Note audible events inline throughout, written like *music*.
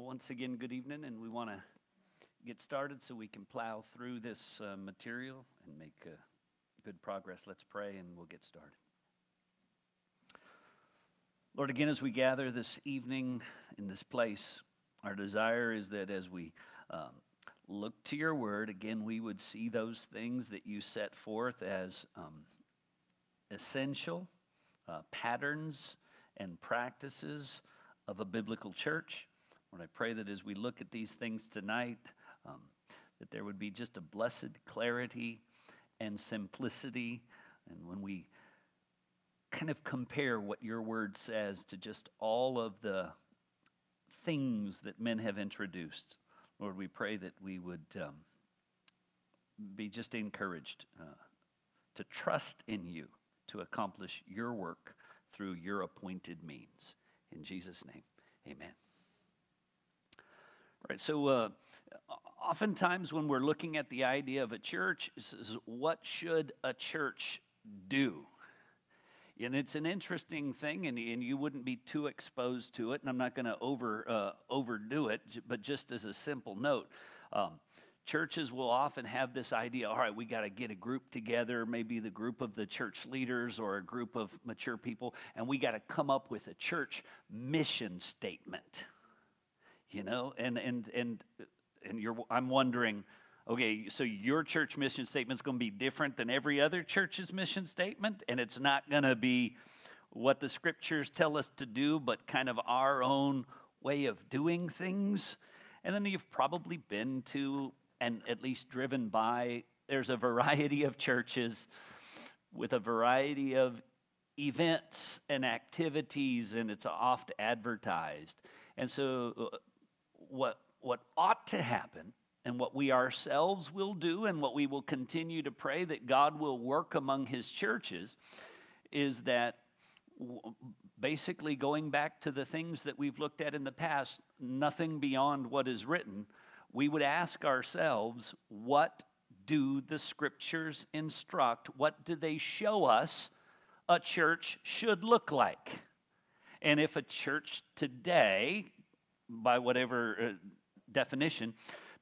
once again, good evening, and we want to get started so we can plow through this uh, material and make uh, good progress. Let's pray and we'll get started. Lord, again, as we gather this evening in this place, our desire is that as we um, look to your word, again, we would see those things that you set forth as um, essential uh, patterns and practices of a biblical church. Lord, I pray that as we look at these things tonight, um, that there would be just a blessed clarity and simplicity. And when we kind of compare what your word says to just all of the things that men have introduced, Lord, we pray that we would um, be just encouraged uh, to trust in you to accomplish your work through your appointed means. In Jesus' name, amen. Right, so uh, oftentimes when we're looking at the idea of a church, is what should a church do? And it's an interesting thing, and, and you wouldn't be too exposed to it, and I'm not going to over, uh, overdo it, but just as a simple note. Um, churches will often have this idea all right, we got to get a group together, maybe the group of the church leaders or a group of mature people, and we got to come up with a church mission statement. You know, and, and, and, and you're, I'm wondering, okay, so your church mission statement is going to be different than every other church's mission statement, and it's not going to be what the scriptures tell us to do, but kind of our own way of doing things. And then you've probably been to and at least driven by, there's a variety of churches with a variety of events and activities, and it's oft advertised. And so, uh, what, what ought to happen, and what we ourselves will do, and what we will continue to pray that God will work among His churches, is that basically going back to the things that we've looked at in the past, nothing beyond what is written we would ask ourselves, what do the scriptures instruct? What do they show us a church should look like? And if a church today, by whatever uh, definition,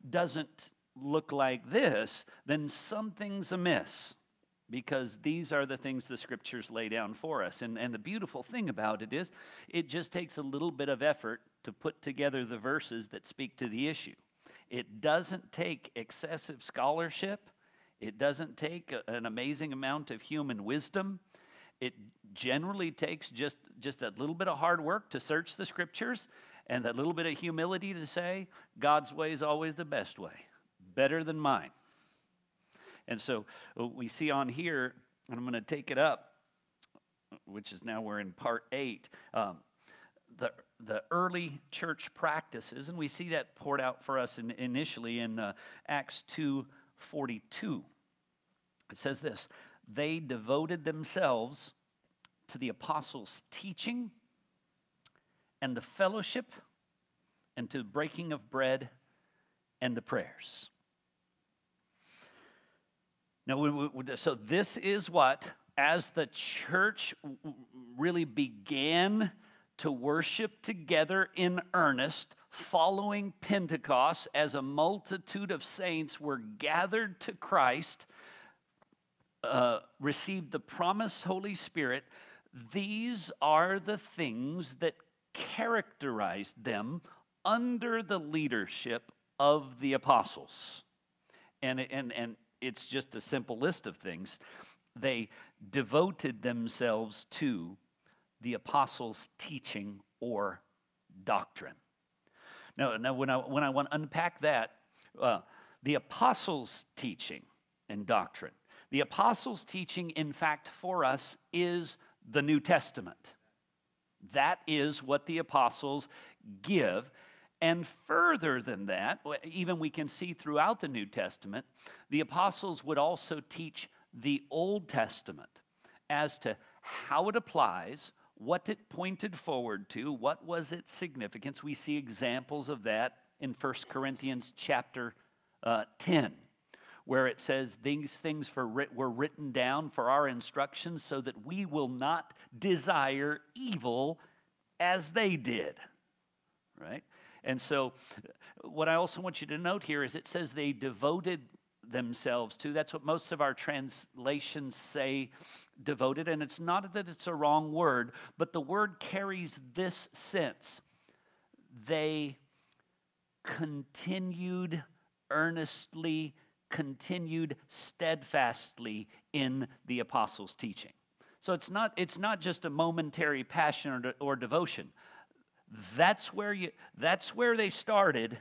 doesn't look like this, then something's amiss because these are the things the scriptures lay down for us. And, and the beautiful thing about it is, it just takes a little bit of effort to put together the verses that speak to the issue. It doesn't take excessive scholarship, it doesn't take a, an amazing amount of human wisdom. It generally takes just, just a little bit of hard work to search the scriptures and that little bit of humility to say, God's way is always the best way, better than mine. And so uh, we see on here, and I'm going to take it up, which is now we're in part eight. Um, the the early church practices, and we see that poured out for us in, initially in uh, Acts 2:42. It says this: They devoted themselves to the apostles' teaching and the fellowship and to breaking of bread and the prayers. Now, so this is what, as the church really began to worship together in earnest following Pentecost as a multitude of saints were gathered to Christ, uh, received the promised Holy Spirit. These are the things that characterized them under the leadership of the apostles. And, and, and it's just a simple list of things. They devoted themselves to the apostles' teaching or doctrine. Now, now when, I, when I want to unpack that, uh, the apostles' teaching and doctrine, the apostles' teaching, in fact, for us is the New Testament. That is what the apostles give. And further than that, even we can see throughout the New Testament, the apostles would also teach the Old Testament as to how it applies what it pointed forward to, what was its significance. We see examples of that in 1 Corinthians chapter uh, 10, where it says these things for, were written down for our instruction so that we will not desire evil as they did. Right? And so, what I also want you to note here is it says they devoted themselves to. That's what most of our translations say devoted. And it's not that it's a wrong word, but the word carries this sense. They continued earnestly, continued steadfastly in the apostles' teaching. So it's not, it's not just a momentary passion or, or devotion. That's where, you, that's where they started,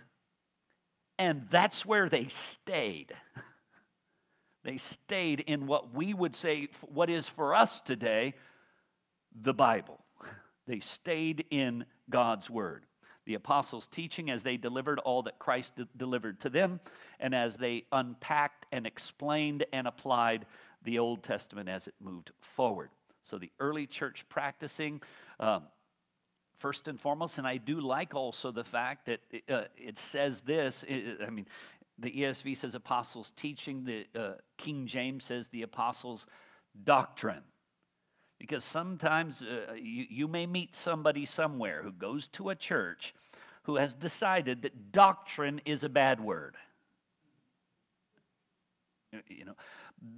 and that's where they stayed. *laughs* they stayed in what we would say, what is for us today, the Bible. *laughs* They stayed in God's Word. The apostles' teaching as they delivered all that Christ d- delivered to them, and as they unpacked and explained and applied the Old Testament as it moved forward. So the early church practicing, um, first and foremost, and I do like also the fact that it, uh, it says this. It, I mean, the ESV says apostles' teaching, the uh, King James says the apostles' doctrine. Because sometimes uh, you, you may meet somebody somewhere who goes to a church who has decided that doctrine is a bad word. You know,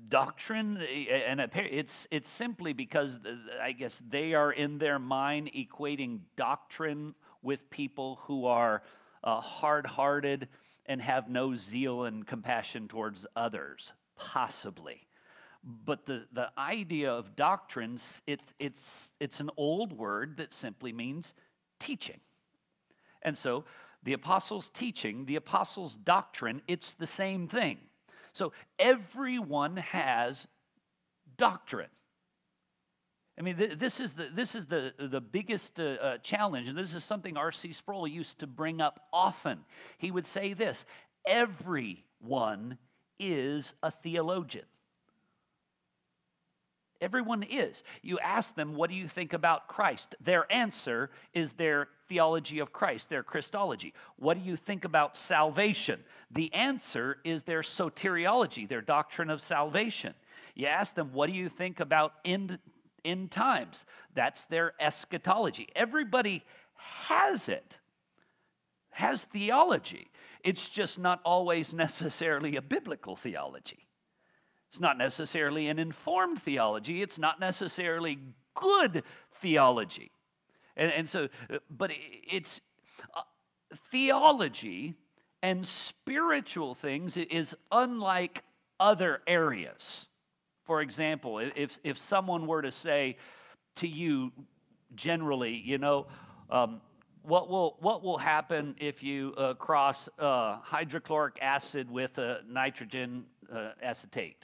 doctrine and it's it's simply because i guess they are in their mind equating doctrine with people who are uh, hard-hearted and have no zeal and compassion towards others possibly but the, the idea of doctrines it, it's, it's an old word that simply means teaching and so the apostles teaching the apostles doctrine it's the same thing so everyone has doctrine. I mean, th- this is the, this is the, the biggest uh, uh, challenge, and this is something R.C. Sproul used to bring up often. He would say this everyone is a theologian. Everyone is. You ask them, what do you think about Christ? Their answer is their theology of Christ, their Christology. What do you think about salvation? The answer is their soteriology, their doctrine of salvation. You ask them, what do you think about end, end times? That's their eschatology. Everybody has it, has theology. It's just not always necessarily a biblical theology. It's not necessarily an informed theology, it's not necessarily good theology. And, and so, but it's uh, theology and spiritual things is unlike other areas. For example, if, if someone were to say to you generally, you know, um, what will, what will happen if you uh, cross uh, hydrochloric acid with nitrogen uh, acetate?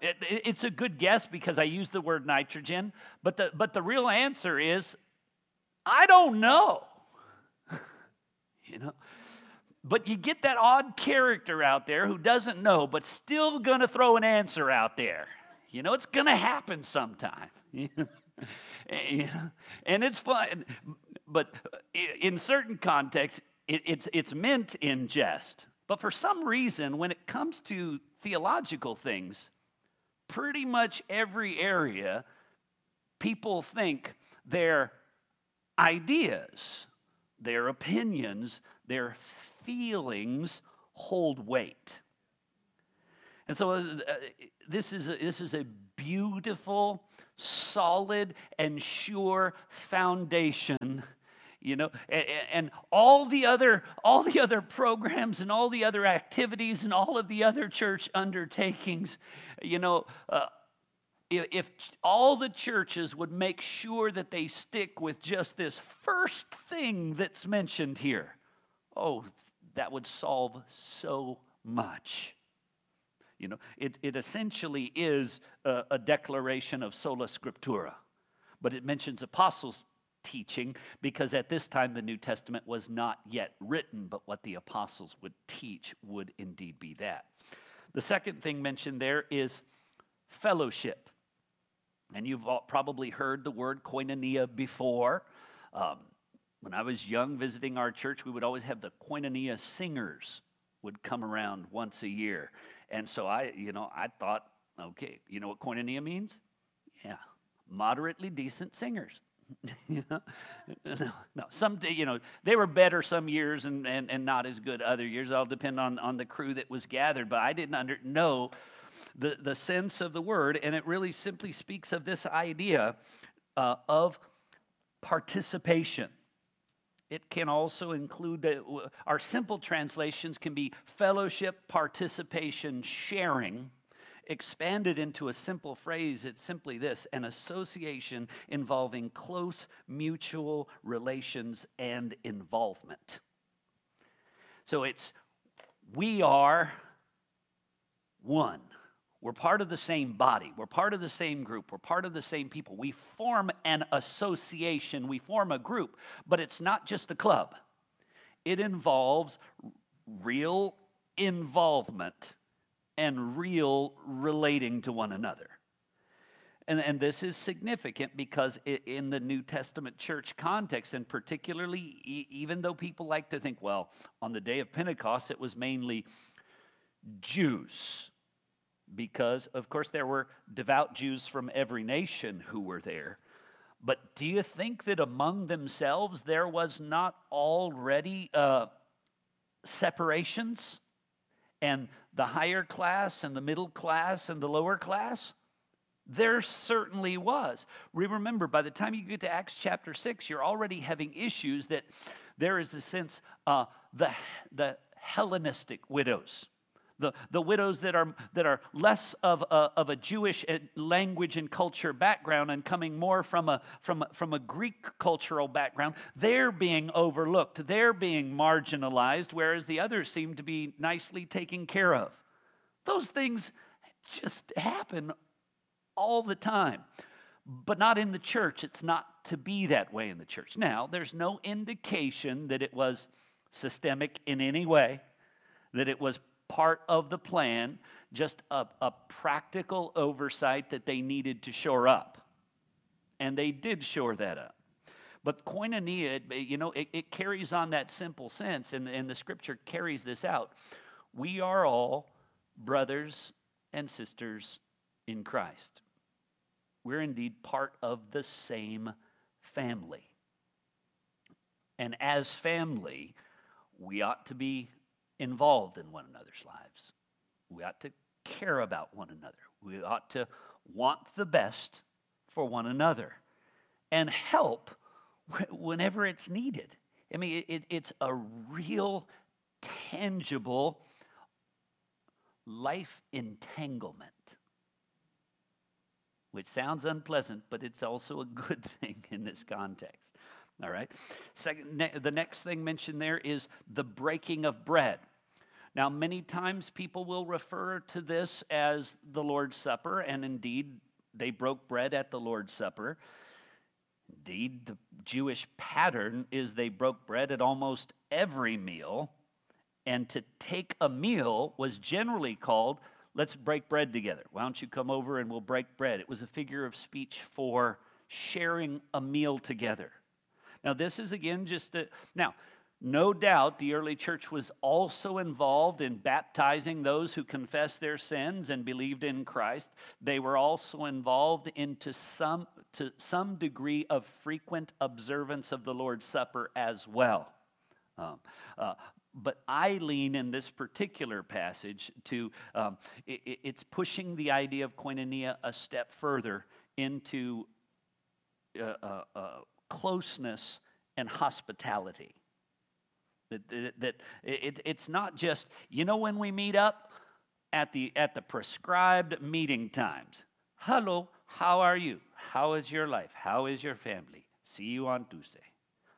It, it's a good guess because I use the word nitrogen, but the, but the real answer is I don't know. *laughs* you know? But you get that odd character out there who doesn't know, but still gonna throw an answer out there. You know, it's gonna happen sometime. *laughs* and it's fun. But in certain contexts, it, it's, it's meant in jest. But for some reason, when it comes to theological things, pretty much every area, people think their ideas, their opinions, their feelings hold weight. And so uh, this, is a, this is a beautiful, solid, and sure foundation you know and, and, all the other all the other programs and all the other activities and all of the other church undertakings you know uh, if, if all the churches would make sure that they stick with just this first thing that's mentioned here oh that would solve so much. You know it, it essentially is a, a declaration of sola scriptura but it mentions apostles teaching because at this time the New Testament was not yet written, but what the apostles would teach would indeed be that. The second thing mentioned there is fellowship. And you've probably heard the word koinonia before. Um, when I was young visiting our church, we would always have the koinonia singers would come around once a year. And so I, you know, I thought, okay, you know what koinonia means? Yeah, moderately decent singers. *laughs* you know? no, no, some you know they were better some years and, and, and not as good other years. All depend on, on the crew that was gathered. But I didn't under, know the, the sense of the word, and it really simply speaks of this idea uh, of participation. It can also include, uh, our simple translations can be fellowship, participation, sharing. Expanded into a simple phrase, it's simply this an association involving close mutual relations and involvement. So it's we are one. We're part of the same body. We're part of the same group. We're part of the same people. We form an association. We form a group, but it's not just a club. It involves real involvement and real relating to one another. And, and this is significant because in the New Testament church context, and particularly, even though people like to think, well, on the day of Pentecost, it was mainly Jews because, of course, there were devout Jews from every nation who were there. But do you think that among themselves there was not already uh, separations? And the higher class and the middle class and the lower class? There certainly was. Remember, by the time you get to Acts chapter 6, you're already having issues that there is the sense uh, the, the Hellenistic widows the, the widows that are, that are less of a, of a Jewish eh, language and culture background and coming more from a, from, from a Greek cultural background, they're being overlooked. They're being marginalized, whereas the others seem to be nicely taken care of. Those things just happen all the time, but not in the church. It's not to be that way in the church. Now, there's no indication that it was systemic in any way, that it was part of the plan, just a, a practical oversight that they needed to shore up. And they did shore that up. But koinonia, you know, it, it carries on that simple sense, and, and the scripture carries this out. We are all brothers and sisters in Christ. We're indeed part of the same family. And as family, we ought to be involved in one another's lives. We ought to care about one another. We ought to want the best for one another and help whenever it's needed. I mean, it, it's a real, tangible life entanglement, which sounds unpleasant, but it's also a good *laughs* thing in this context. All right. Second, ne- the next thing mentioned there is the breaking of bread. Now, many times people will refer to this as the Lord's Supper, and indeed, they broke bread at the Lord's Supper. Indeed, the Jewish pattern is they broke bread at almost every meal, and to take a meal was generally called, let's break bread together. Why don't you come over and we'll break bread? It was a figure of speech for sharing a meal together. Now, this is again just a. Now, no doubt the early church was also involved in baptizing those who confessed their sins and believed in Christ. They were also involved into some, to some degree of frequent observance of the Lord's Supper as well. Um, uh, but I lean in this particular passage to um, it, it's pushing the idea of koinonia a step further into uh, uh, uh closeness and hospitality. That, that, that it, it's not just, you know, when we meet up at the, at the prescribed meeting times. Hello, how are you? How is your life? How is your family? See you on Tuesday.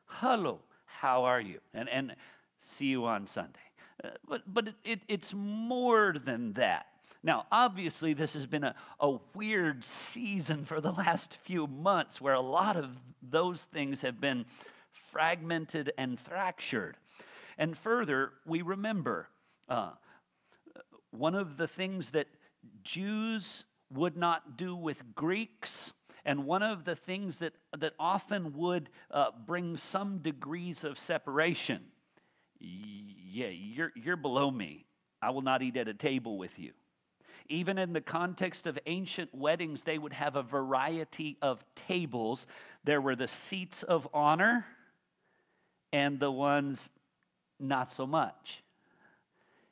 Hello, how are you? And, and see you on Sunday. Uh, but but it, it, it's more than that. Now, obviously, this has been a, a weird season for the *laughs* last few months where a lot of those things have been fragmented and fractured. And further, we remember uh, one of the things that Jews would not do with Greeks, and one of the things that, that often would uh, bring some degrees of separation. Yeah, you're, you're below me. I will not eat at a table with you. Even in the context of ancient weddings, they would have a variety of tables. There were the seats of honor and the ones not so much.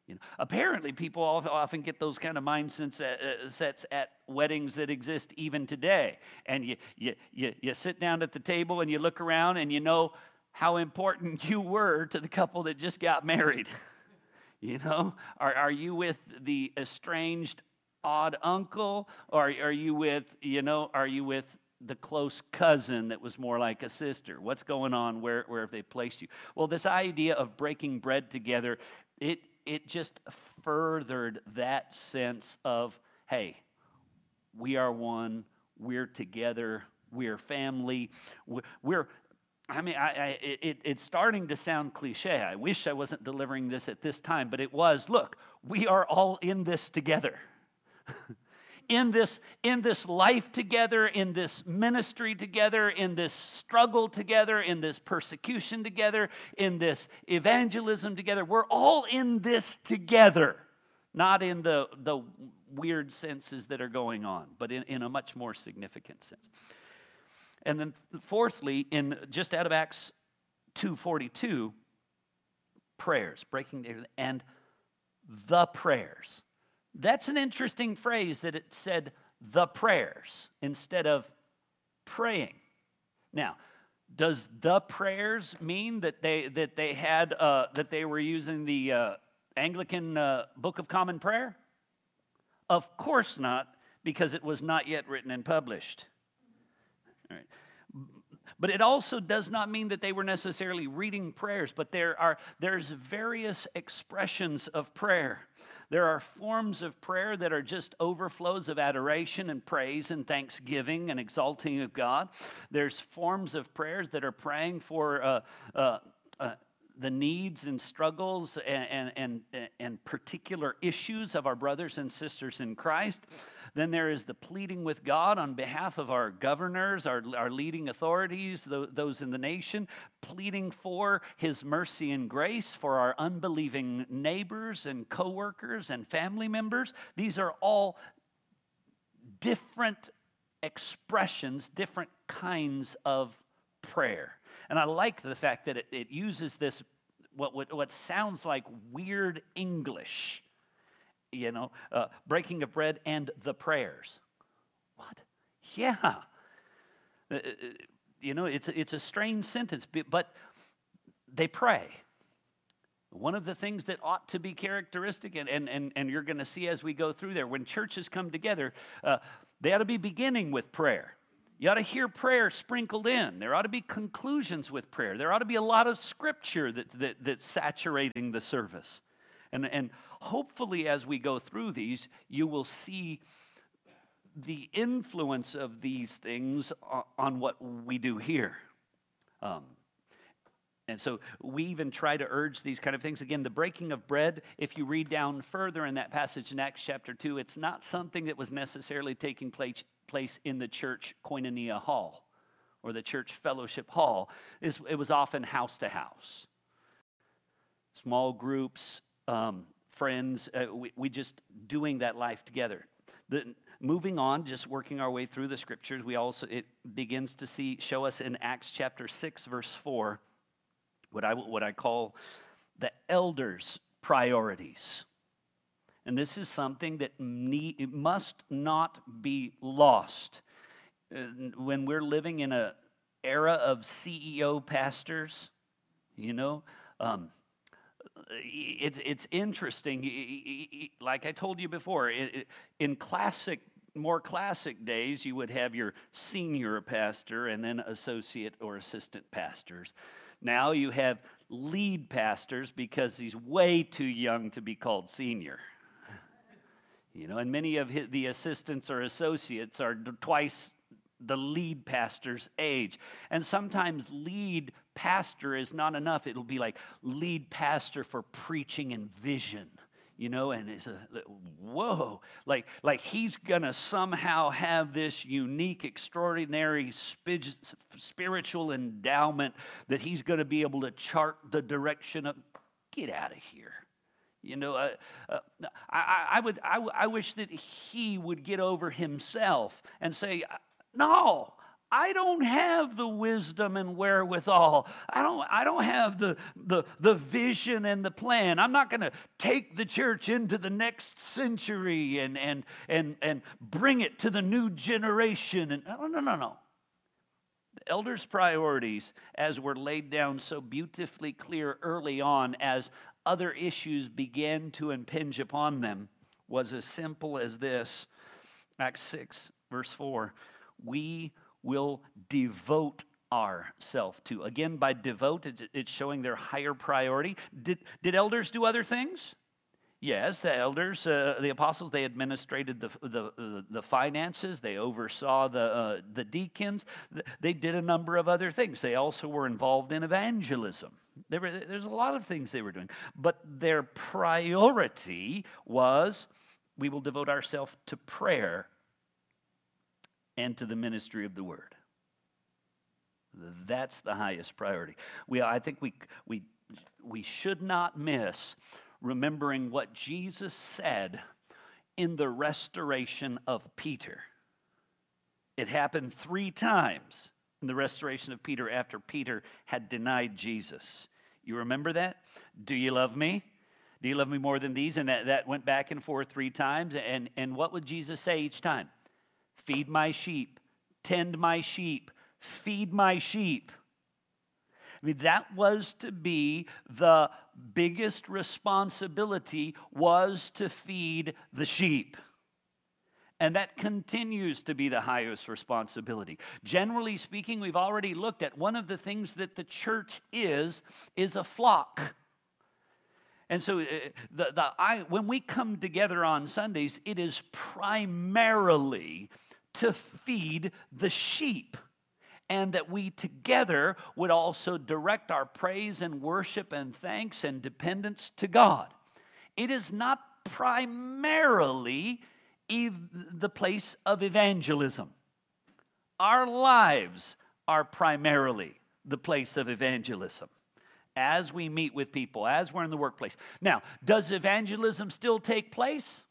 You know, apparently, people often get those kind of mindsets uh, at weddings that exist even today. And you, you, you, you sit down at the table and you look around and you know how important *laughs* you were to the couple that just got married. *laughs* you know, are, are you with the estranged odd uncle or are you with, you know, are you with the close cousin that was more like a sister? What's going on? Where, where have they placed you? Well, this idea of breaking bread together, it, it just furthered that sense of, hey, we are one, we're together, we're family, we're, I mean, I, I, it, it's starting to sound cliche. I wish I wasn't delivering this at this time, but it was. Look, we are all in this together. *laughs* in this in this life together in this ministry together in this struggle together in this persecution together in this evangelism together we're all in this together. Not in the the weird senses that are going on but in, in a much more significant sense. And then fourthly in just out of acts 242 prayers breaking and the prayers that's an interesting phrase that it said the prayers instead of praying. Now, does the prayers mean that they that they had uh, that they were using the uh, Anglican uh, Book of Common Prayer? Of course not, because it was not yet written and published. But it also does not mean that they were necessarily reading prayers, but there are there's various expressions of prayer. There are forms of prayer that are just overflows of adoration and praise and thanksgiving and exalting of God. There's forms of prayers that are praying for uh, uh, uh, the needs and struggles and, and, and, and particular issues of our brothers and sisters in Christ. Then there is the pleading with God on behalf of our governors, our, our leading authorities, those in the nation, pleading for His mercy and grace for our unbelieving neighbors and coworkers and family members. These are all different expressions, different kinds of prayer. And I like the fact that it, it uses this, what, what, what sounds like weird English, you know, uh, breaking of bread and the prayers. What? Yeah. Uh, uh you know, it's, it's a strange sentence, but they pray. One of the things that ought to be characteristic, and, and, and, and you're going to see as we go through there, when churches come together, uh, they ought to be beginning with prayer. You ought to hear prayer sprinkled in. There ought to be conclusions with prayer. There ought to be a lot of scripture that, that, that's saturating the service. And, and hopefully, as we go through these, you will see the influence of these things on what we do here. Um, and so we even try to urge these kind of things. Again, the breaking of bread, if you read down further in that passage in Acts chapter 2, it's not something that was necessarily taking place, place in the church koinonia hall or the church fellowship hall. It was often house to house. Small groups, um, friends, uh, we, we just doing that life together. The, moving on, just working our way through the scriptures, we also, it begins to see, show us in Acts chapter 6, verse 4, what I, what I call the elders' priorities. And this is something that need, must not be lost. Uh, when we're living in an era of CEO pastors, you know, um, it, it's interesting. Like I told you before, in classic, more classic days, you would have your senior pastor and then associate or assistant pastors. Now you have lead pastors because he's way too young to be called senior. You know, and many of his, the assistants or associates are twice the lead pastor's age. And sometimes lead pastor is not enough. It'll be like lead pastor for preaching and vision. You know, and it's a whoa, like like he's gonna somehow have this unique, extraordinary spiritual endowment that he's gonna be able to chart the direction of. Get out of here You know, uh, uh, I, I, would, I, I wish that he would get over himself and say, No, I don't have the wisdom and wherewithal. I don't, I don't have the, the, the vision and the plan. I'm not going to take the church into the next century and, and, and, and bring it to the new generation. And no, no, no, no. Elders' priorities, as were laid down so beautifully clear early on as other issues began to impinge upon them was as simple as this Acts 6, verse 4. We will devote ourselves to. Again, by devote, it's showing their higher priority. Did, did elders do other things? Yes, the elders, uh, the apostles, they administrated the, the, the finances, they oversaw the, uh, the deacons, they did a number of other things. They also were involved in evangelism. Were, there's a lot of things they were doing, but their priority was we will devote ourselves to prayer and to the ministry of the word. That's the highest priority. We, I think we, we, we should not miss remembering what Jesus said in the restoration of Peter. It happened three times in the restoration of Peter after Peter had denied Jesus. You remember that? Do you love me? Do you love me more than these? And that, that went back and forth three times. And, and what would Jesus say each time? Feed my sheep, tend my sheep, feed my sheep. I mean, that was to be the biggest responsibility was to feed the sheep. And that continues to be the highest responsibility. Generally speaking, we've already looked at one of the things that the church is, is a flock. And so, uh, the, the, I, when we come together on Sundays, it is primarily to feed the sheep and that we together would also direct our praise and worship and thanks and dependence to God. It is not primarily ev- the place of evangelism. Our lives are primarily the place of evangelism as we meet with people, as we're in the workplace. Now, does evangelism still take place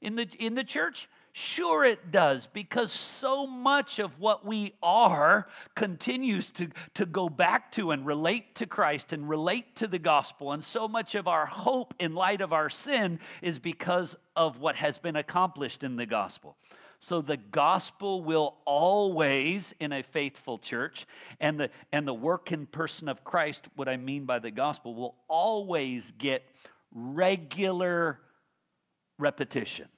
in the, in the church? Sure, it does, because so much of what we are continues to, to go back to and relate to Christ and relate to the gospel. And so much of our hope in light of our sin is because of what has been accomplished in the gospel. So the gospel will always, in a faithful church, and the, and the work in person of Christ, what I mean by the gospel, will always get regular repetition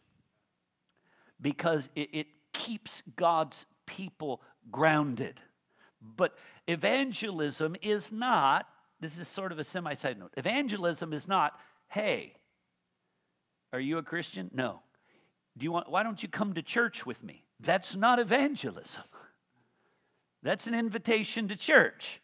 because it, it keeps God's people grounded. But evangelism is not, this is sort of a semi side note. Evangelism is not, hey, are you a Christian? No. Do you want, why don't you come to church with me? That's not evangelism. *laughs* That's an invitation to church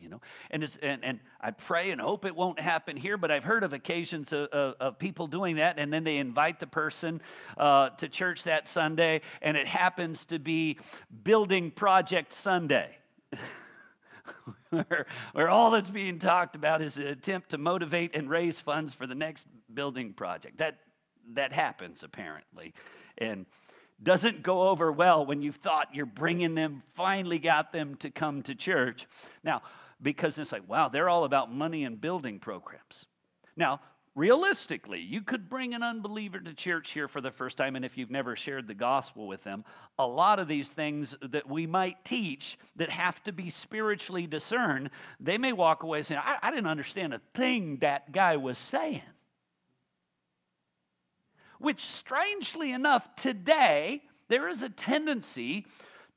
you know? And, it's, and, and i pray and hope it won't happen here but i've heard of occasions of, of, of people doing that and then they invite the person uh, to church that sunday and it happens to be building project sunday. *laughs* Where, where all that's being talked about is an attempt to motivate and raise funds for the next building project. That that happens apparently. And doesn't go over well when you thought you're bringing them finally got them to come to church. Now because it's like, wow, they're all about money and building programs. Now, realistically, you could bring an unbeliever to church here for the first time, and if you've never shared the gospel with them, a lot of these things that we might teach that have to be spiritually discerned, they may walk away saying, I, I didn't understand a thing that guy was saying. Which, strangely enough, today, there is a tendency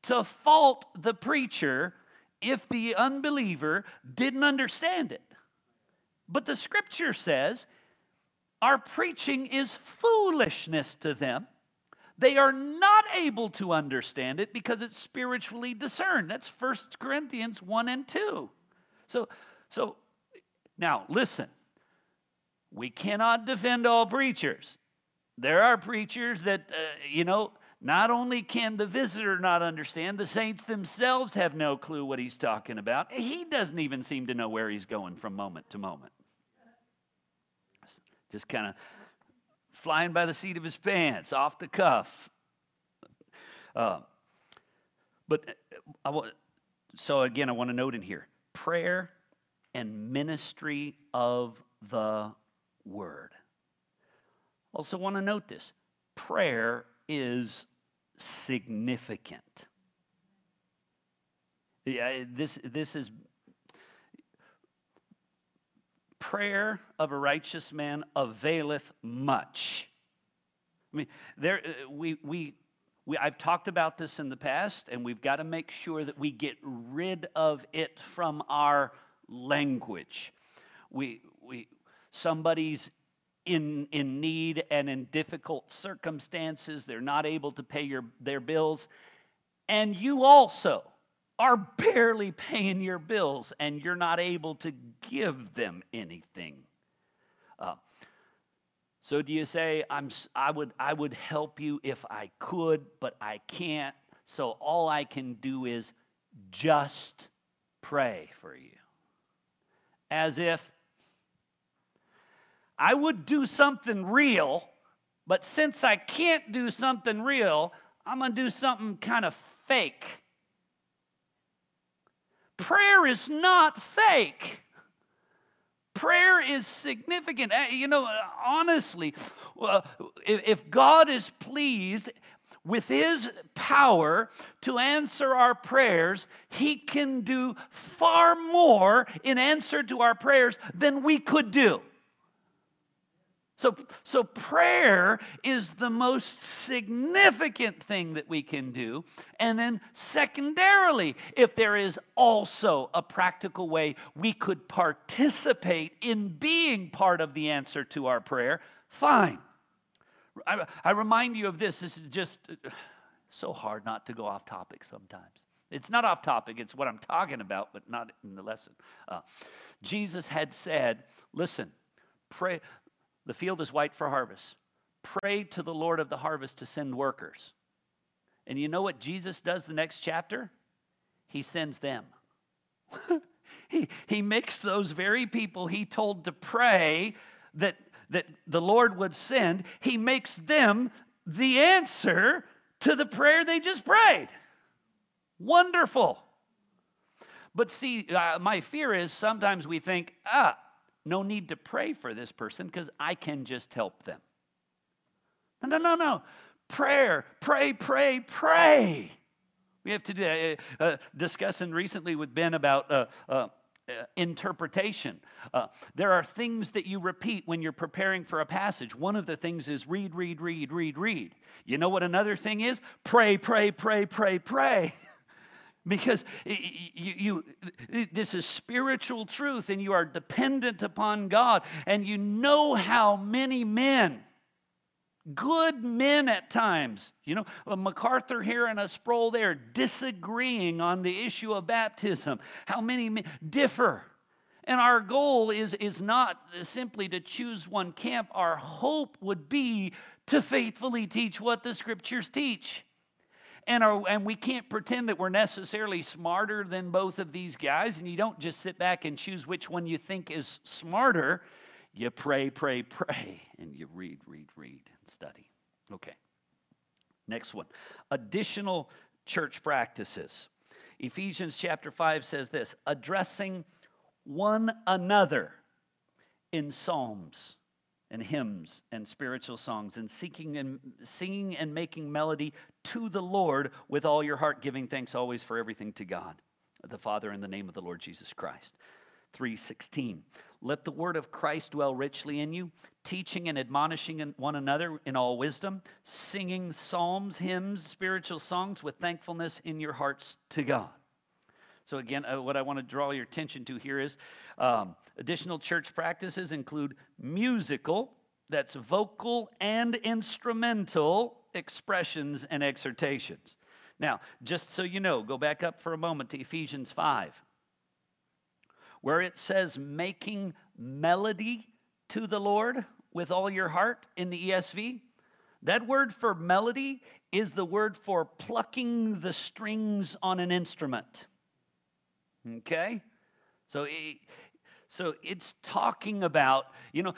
to fault the preacher if the unbeliever didn't understand it. But the scripture says our preaching is foolishness to them. They are not able to understand it because it's spiritually discerned. That's 1 Corinthians 1 and 2. So, so now listen, we cannot defend all preachers. There are preachers that, uh, you know, not only can the visitor not understand, the saints themselves have no clue what he's talking about. He doesn't even seem to know where he's going from moment to moment. just kind of flying by the seat of his pants, off the cuff. Uh, but uh, so again, I want to note in here prayer and ministry of the word. Also, want to note this prayer is significant. Yeah, this, this is prayer of a righteous man availeth much. I mean, there uh, we we we, I've talked about this in the past, and we've got to make sure that we get rid of it from our language. We, we, somebody's in, in need and in difficult circumstances, they're not able to pay your, their bills, and you also are barely paying your bills and you're not able to give them anything. Uh, so do you say, I'm, I, would, I would help you if I could, but I can't, so all I can do is just pray for you? As if I would do something real, but since I can't do something real, I'm going to do something kind of fake. Prayer is not fake. Prayer is significant. Eh, you know, honestly, uh, if God is pleased with His power to answer our prayers, He can do far more in answer to our prayers than we could do. So, so prayer is the most significant thing that we can do. And then, secondarily, if there is also a practical way we could participate in being part of the answer to our prayer, fine. I, I remind you of this. This is just uh, so hard not to go off topic sometimes. It's not off topic, it's what I'm talking about, but not in the lesson. Uh, Jesus had said, Listen, pray the field is white for harvest. Pray to the Lord of the harvest to send workers. And you know what Jesus does the next chapter? He sends them. *laughs* he, he makes those very people he told to pray that, that the Lord would send, he makes them the answer to the prayer they just prayed. Wonderful. But see, uh, my fear is sometimes we think, ah, no need to pray for this person because I can just help them. No, no, no. Prayer, pray, pray, pray. We have to do, uh, uh, discussing recently with Ben about uh, uh, uh interpretation. Uh, there are things that you repeat when you're preparing for a passage. One of the things is read, read, read, read, read. You know what another thing is? Pray, pray, pray, pray, pray. *laughs* because you, you, this is spiritual truth and you are dependent upon god and you know how many men good men at times you know macarthur here and a sproul there disagreeing on the issue of baptism. How many men differ? And our goal is, is not simply to choose one camp. Our hope would be to faithfully teach what the scriptures teach and, our, and we can't pretend that we're necessarily smarter than both of these guys. And you don't just sit back and choose which one you think is smarter. You pray, pray, pray, and you read, read, read, and study. Okay. Next one additional church practices. Ephesians chapter 5 says this addressing one another in psalms and hymns and spiritual songs and seeking and singing and making melody to the Lord with all your heart giving thanks always for everything to God the Father in the name of the Lord Jesus Christ. 316 let the word of Christ dwell richly in you teaching and admonishing one another in all wisdom singing psalms hymns spiritual songs with thankfulness in your hearts to God so, again, uh, what I want to draw your attention to here is um, additional church practices include musical, that's vocal and instrumental expressions and exhortations. Now, just so you know, go back up for a moment to Ephesians 5, where it says making melody to the Lord with all your heart in the ESV. That word for melody is the word for plucking the strings on an instrument. Okay? So, it, so it's talking about, you know,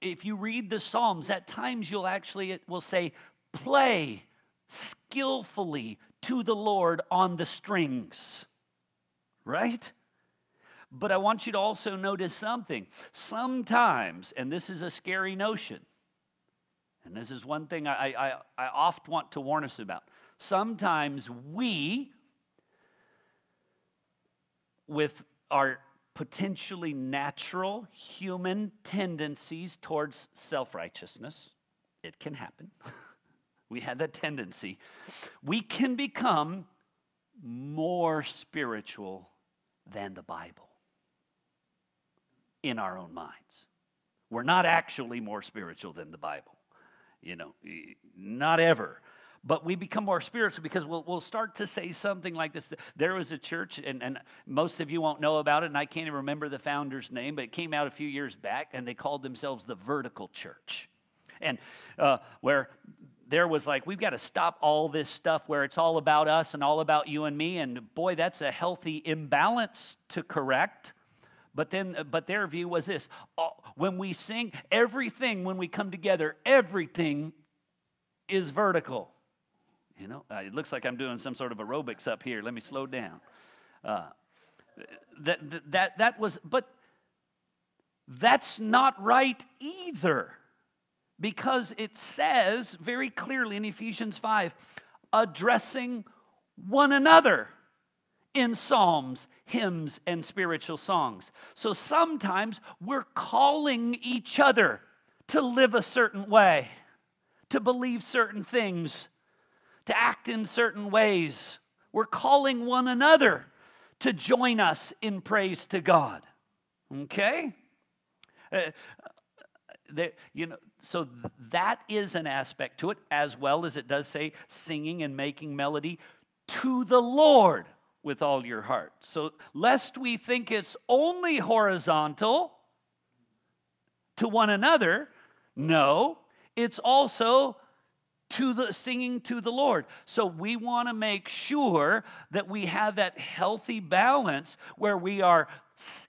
if you read the Psalms, at times you'll actually, it will say, play skillfully to the Lord on the strings, right? But I want you to also notice something. Sometimes, and this is a scary notion, and this is one thing I, I, I oft want to warn us about. Sometimes we, with our potentially natural human tendencies towards self righteousness, it can happen. *laughs* we have that tendency. We can become more spiritual than the Bible in our own minds. We're not actually more spiritual than the Bible, you know, not ever. But we become more spiritual because we'll, we'll start to say something like this. There was a church, and, and most of you won't know about it, and I can't even remember the founder's name, but it came out a few years back, and they called themselves the Vertical Church. And uh, where there was like, we've got to stop all this stuff where it's all about us and all about you and me. And boy, that's a healthy imbalance to correct. But then, uh, but their view was this: when we sing, everything when we come together, everything is vertical. You know, uh, it looks like I'm doing some sort of aerobics up here. Let me slow down. Uh, that, that, that was, but that's not right either because it says very clearly in Ephesians 5 addressing one another in psalms, hymns, and spiritual songs. So sometimes we're calling each other to live a certain way, to believe certain things, to act in certain ways. We're calling one another to join us in praise to God. Okay? Uh, there, you know, so that is an aspect to it, as well as it does say singing and making melody to the Lord with all your heart. So, lest we think it's only horizontal to one another, no, it's also to the singing to the Lord. So we want to make sure that we have that healthy balance where we are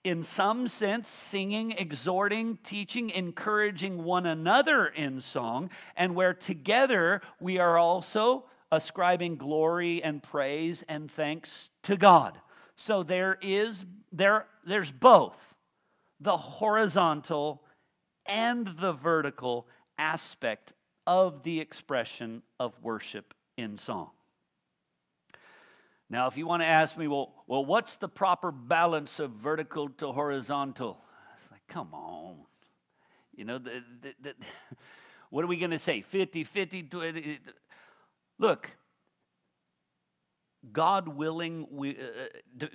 in some sense singing, exhorting, teaching, encouraging one another in song and where together we are also ascribing glory and praise and thanks to God. So there is there there's both the horizontal and the vertical aspect of the expression of worship in song. Now, if you want to ask me, well, well, what's the proper balance of vertical to horizontal? It's like, come on. You know, the, the, the, *laughs* what are we going to say? 50, 50, 20? Look, God willing, we, uh, uh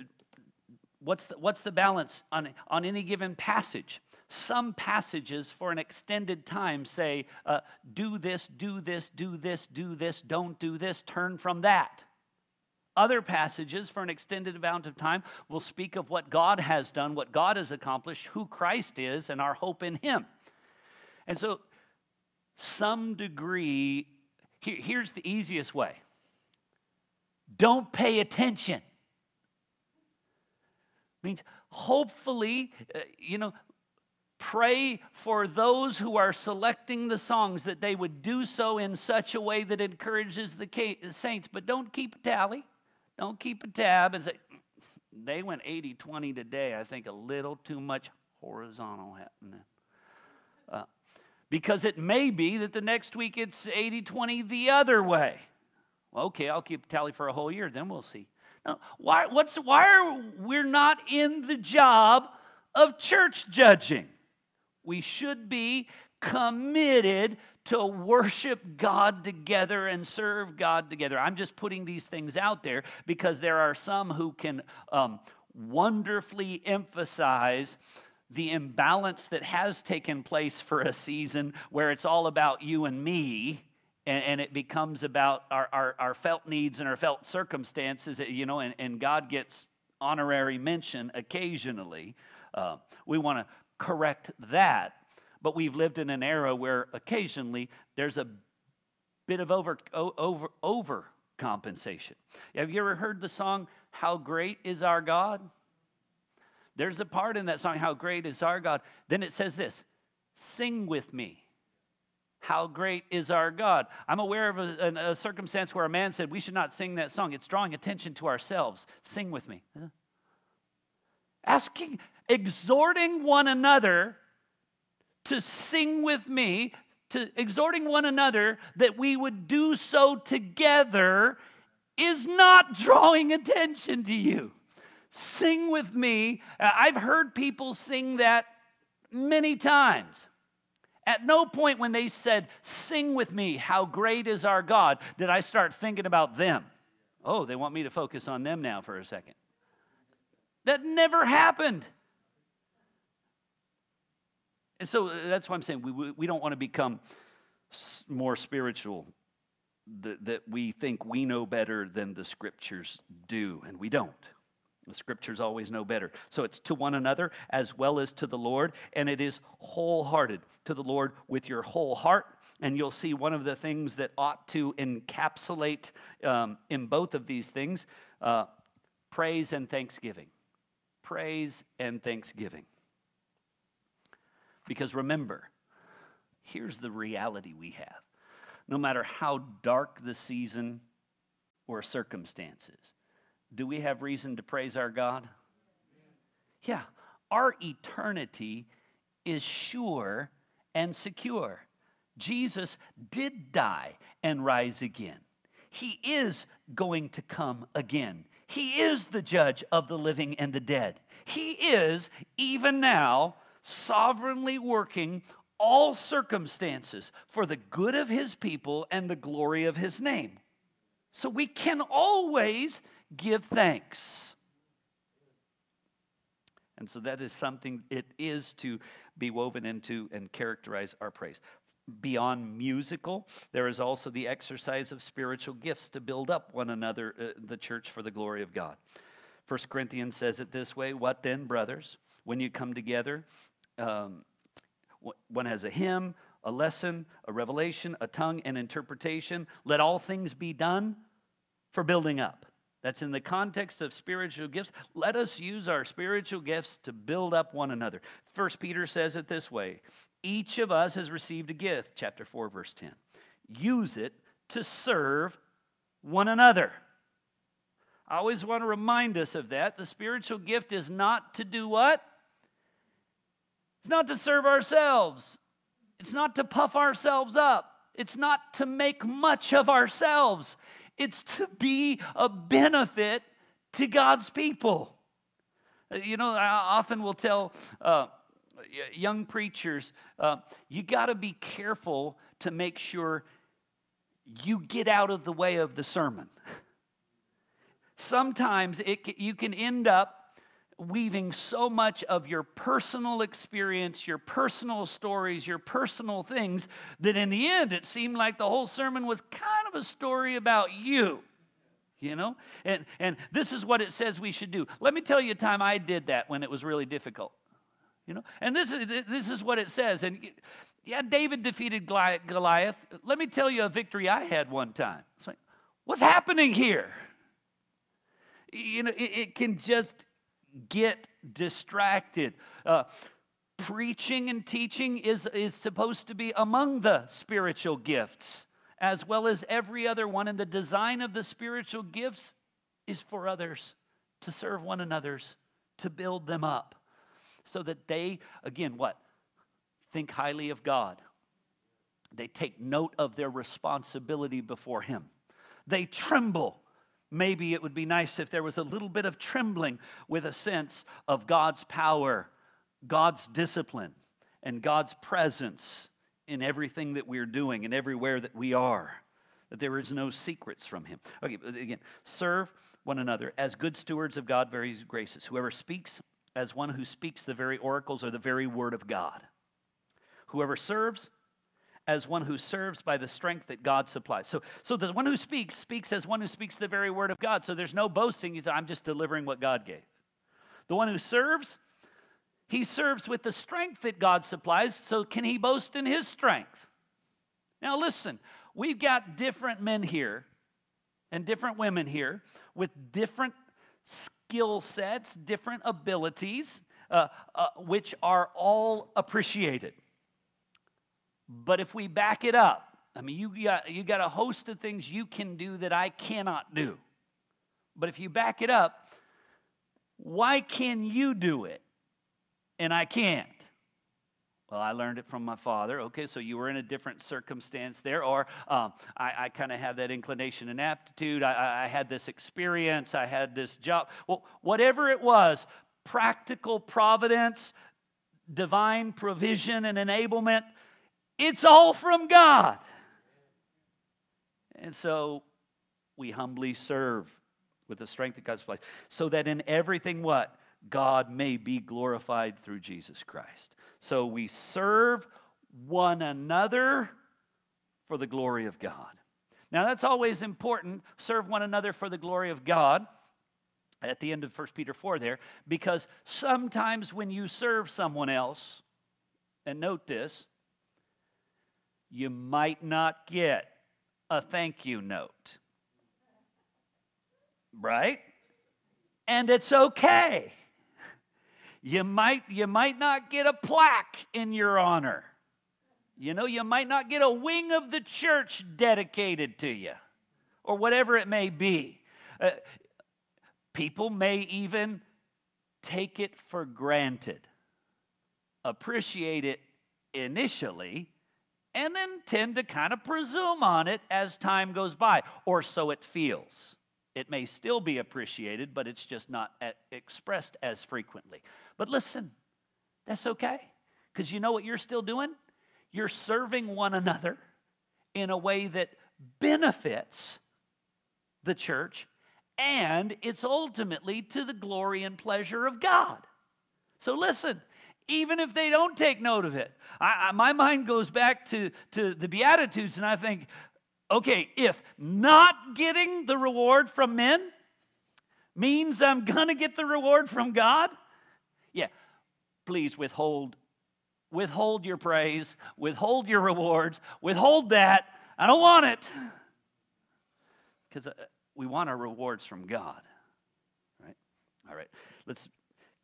what's, the, what's the balance on, on any given passage? Some passages for an extended time say, uh, do this, do this, do this, do this, don't do this, turn from that. Other passages for an extended amount of time will speak of what God has done, what God has accomplished, who Christ is, and our hope in Him. And so, some degree, here, here's the easiest way don't pay attention. Means hopefully, uh, you know, pray for those who are selecting the songs that they would do so in such a way that encourages the saints. But don't keep a tally. Don't keep a tab and say, they went 80 20 today. I think a little too much horizontal happening. Uh, because it may be that the next week it's 80 20 the other way. Okay, I'll keep tally for a whole year, then we'll see. Why, what's, why are we not in the job of church judging? We should be committed to worship God together and serve God together. I'm just putting these things out there because there are some who can um, wonderfully emphasize the imbalance that has taken place for a season where it's all about you and me and, it becomes about our, our, our, felt needs and our felt circumstances, you know, and, and God gets honorary mention occasionally. Uh, we want to correct that. But we've lived in an era where occasionally there's a bit of over, over, over compensation. Have you ever heard the song, How Great is Our God? There's a part in that song, How Great is Our God. Then it says this Sing with me. How great is our God? I'm aware of a, a, circumstance where a man said, We should not sing that song. It's drawing attention to ourselves. Sing with me. Asking, exhorting one another to sing with me, to exhorting one another that we would do so together is not drawing attention to you. Sing with me. Uh, I've heard people sing that many times. At no point when they said, Sing with me, how great is our God, did I start thinking about them. Oh, they want me to focus on them now for a second. That never happened. And so uh, that's why I'm saying we, we don't want to become more spiritual, that, that we think we know better than the scriptures do, and we don't. The scriptures always know better. So it's to one another as well as to the Lord, and it is wholehearted to the Lord with your whole heart. And you'll see one of the things that ought to encapsulate um, in both of these things uh, praise and thanksgiving. Praise and thanksgiving. Because remember, here's the reality we have. No matter how dark the season or circumstances, do we have reason to praise our God? Yeah, our eternity is sure and secure. Jesus did die and rise again. He is going to come again. He is the judge of the living and the dead. He is, even now, sovereignly working all circumstances for the good of his people and the glory of his name. So we can always give thanks. And so that is something it is to be woven into and characterize our praise. Beyond musical, there is also the exercise of spiritual gifts to build up one another, uh, the church, for the glory of God. First Corinthians says it this way What then, brothers, when you come together, um, one has a hymn, a lesson, a revelation, a tongue, and interpretation. Let all things be done for building up. That's in the context of spiritual gifts. Let us use our spiritual gifts to build up one another. First Peter says it this way Each of us has received a gift, chapter 4, verse 10. Use it to serve one another. I always want to remind us of that. The spiritual gift is not to do what? It's not to serve ourselves. It's not to puff ourselves up. It's not to make much of ourselves. It's to be a benefit to God's people. Uh, you know, I often will tell uh, young preachers, uh, you got to be careful to make sure you get out of the way of the sermon. *laughs* Sometimes it, you can end up weaving so much of your personal experience, your personal stories, your personal things, that in the end it seemed like the whole sermon was kind of a story about you. You know? And, and this is what it says we should do. Let me tell you a time I did that when it was really difficult. You know? And this is, this is what it says. And yeah, David defeated Goliath. Let me tell you a victory I had one time. It's like, what's happening here? You know, it, it can just get distracted. Uh, preaching and teaching is, is supposed to be among the spiritual gifts, as well as every other one. And the design of the spiritual gifts is for others, to serve one another's, to build them up, so that they, again, what? Think highly of God. They take note of their responsibility before Him. They tremble Maybe it would be nice if there was a little bit of trembling with a sense of God's power, God's discipline, and God's presence in everything that we're doing and everywhere that we are. That there is no secrets from Him. Okay, again, serve one another as good stewards of God's very graces. Whoever speaks as one who speaks the very oracles or the very word of God. Whoever serves as one who serves by the strength that God supplies. So, so the one who speaks speaks as one who speaks the very word of God. So there's no boasting. He's, I'm just delivering what God gave. The one who serves, he serves with the strength that God supplies. So can he boast in his strength? Now listen, we've got different men here and different women here with different skill sets, different abilities, uh, uh, which are all appreciated. But if we back it up, I mean, you got, you got a host of things you can do that I cannot do. But if you back it up, why can you do it and I can't? Well, I learned it from my father. Okay, so you were in a different circumstance there, or um, I, I kind of have that inclination and aptitude. I, I had this experience. I had this job. Well, whatever it was, practical providence, divine provision, and enablement, it's all from God. And so we humbly serve with the strength of God's place, so that in everything, what? God may be glorified through Jesus Christ. So we serve one another for the glory of God. Now, that's always important. Serve one another for the glory of God at the end of 1 Peter 4 there, because sometimes when you serve someone else, and note this, you might not get a thank you note. Right? And it's okay. You might, you might not get a plaque in your honor. You know, you might not get a wing of the church dedicated to you, or whatever it may be. Uh, people may even take it for granted, appreciate it initially, and then tend to kind of presume on it as time goes by, or so it feels. It may still be appreciated, but it's just not expressed as frequently. But listen, that's okay. Because you know what you're still doing? You're serving one another in a way that benefits the church and it's ultimately to the glory and pleasure of God. So listen, even if they don't take note of it, I, I, my mind goes back to, to the Beatitudes and I think, okay, if not getting the reward from men means I'm gonna get the reward from God, yeah, please withhold withhold your praise, withhold your rewards, withhold that. I don't want it. *laughs* Because uh, we want our rewards from God. Right? All right. Let's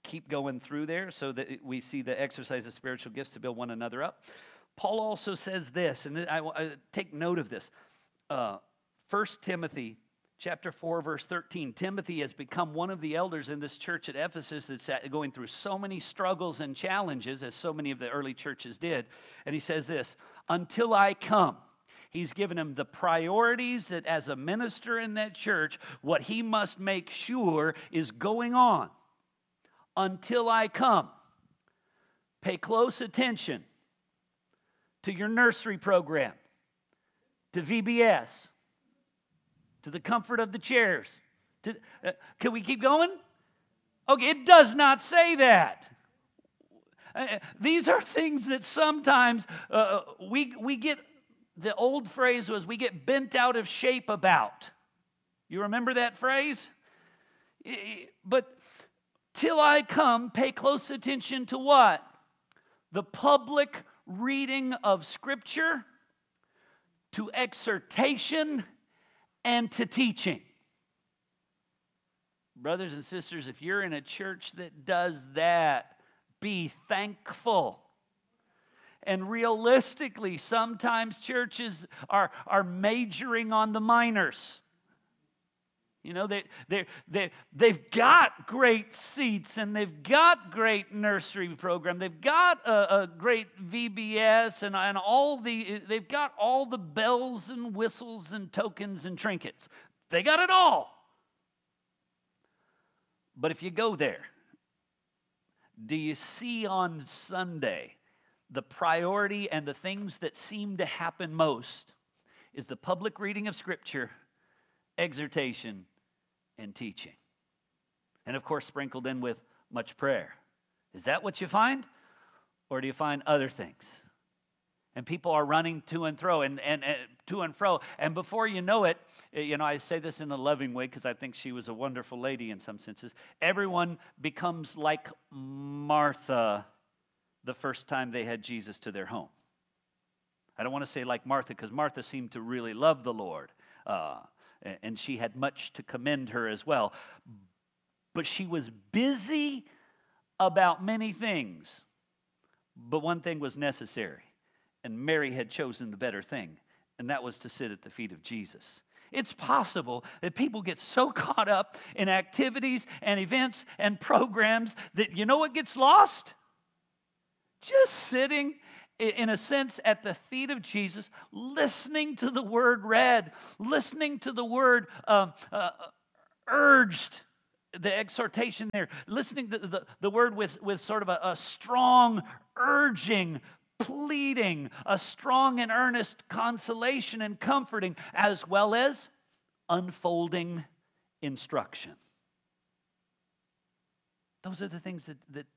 keep going through there so that we see the exercise of spiritual gifts to build one another up. Paul also says this, and I, I take note of this. Uh, 1 Timothy chapter 4 verse 13 timothy has become one of the elders in this church at ephesus that's going through so many struggles and challenges as so many of the early churches did and he says this until i come he's given him the priorities that as a minister in that church what he must make sure is going on until i come pay close attention to your nursery program to VBS, to the comfort of the chairs. To, uh, can we keep going? Okay, it does not say that. Uh, these are things that sometimes uh, we, we get, the old phrase was we get bent out of shape about. You remember that phrase? But till I come, pay close attention to what? The public reading of Scripture to exhortation and to teaching. Brothers and sisters, if you're in a church that does that, be thankful. And realistically, sometimes churches are, are majoring on the minors. You know, they, they, they, they've got great seats and they've got great nursery program. They've got a, a, great VBS and, and all the, they've got all the bells and whistles and tokens and trinkets. They got it all. But if you go there, do you see on Sunday the priority and the things that seem to happen most is the public reading of Scripture, exhortation, and teaching. And of course, sprinkled in with much prayer. Is that what you find? Or do you find other things? And people are running to and fro and, and, and to and fro. And before you know it, eh, you know, I say this in a loving way because I think she was a wonderful lady in some senses. Everyone becomes like Martha the first time they had Jesus to their home. I don't want to say like Martha because Martha seemed to really love the Lord. Uh, and she had much to commend her as well. But she was busy about many things, but one thing was necessary, And Mary had chosen the better thing, and that was to sit at the feet of Jesus. It's possible that people get so *laughs* caught up in activities and events and programs that you know what gets lost? Just sitting in a sense, at the feet of Jesus, listening to the word read, listening to the word um, uh, urged, the exhortation there, listening to the, the word with, with sort of a, a strong urging, pleading, a strong and earnest consolation and comforting, as well as unfolding instruction. Those are the things that, that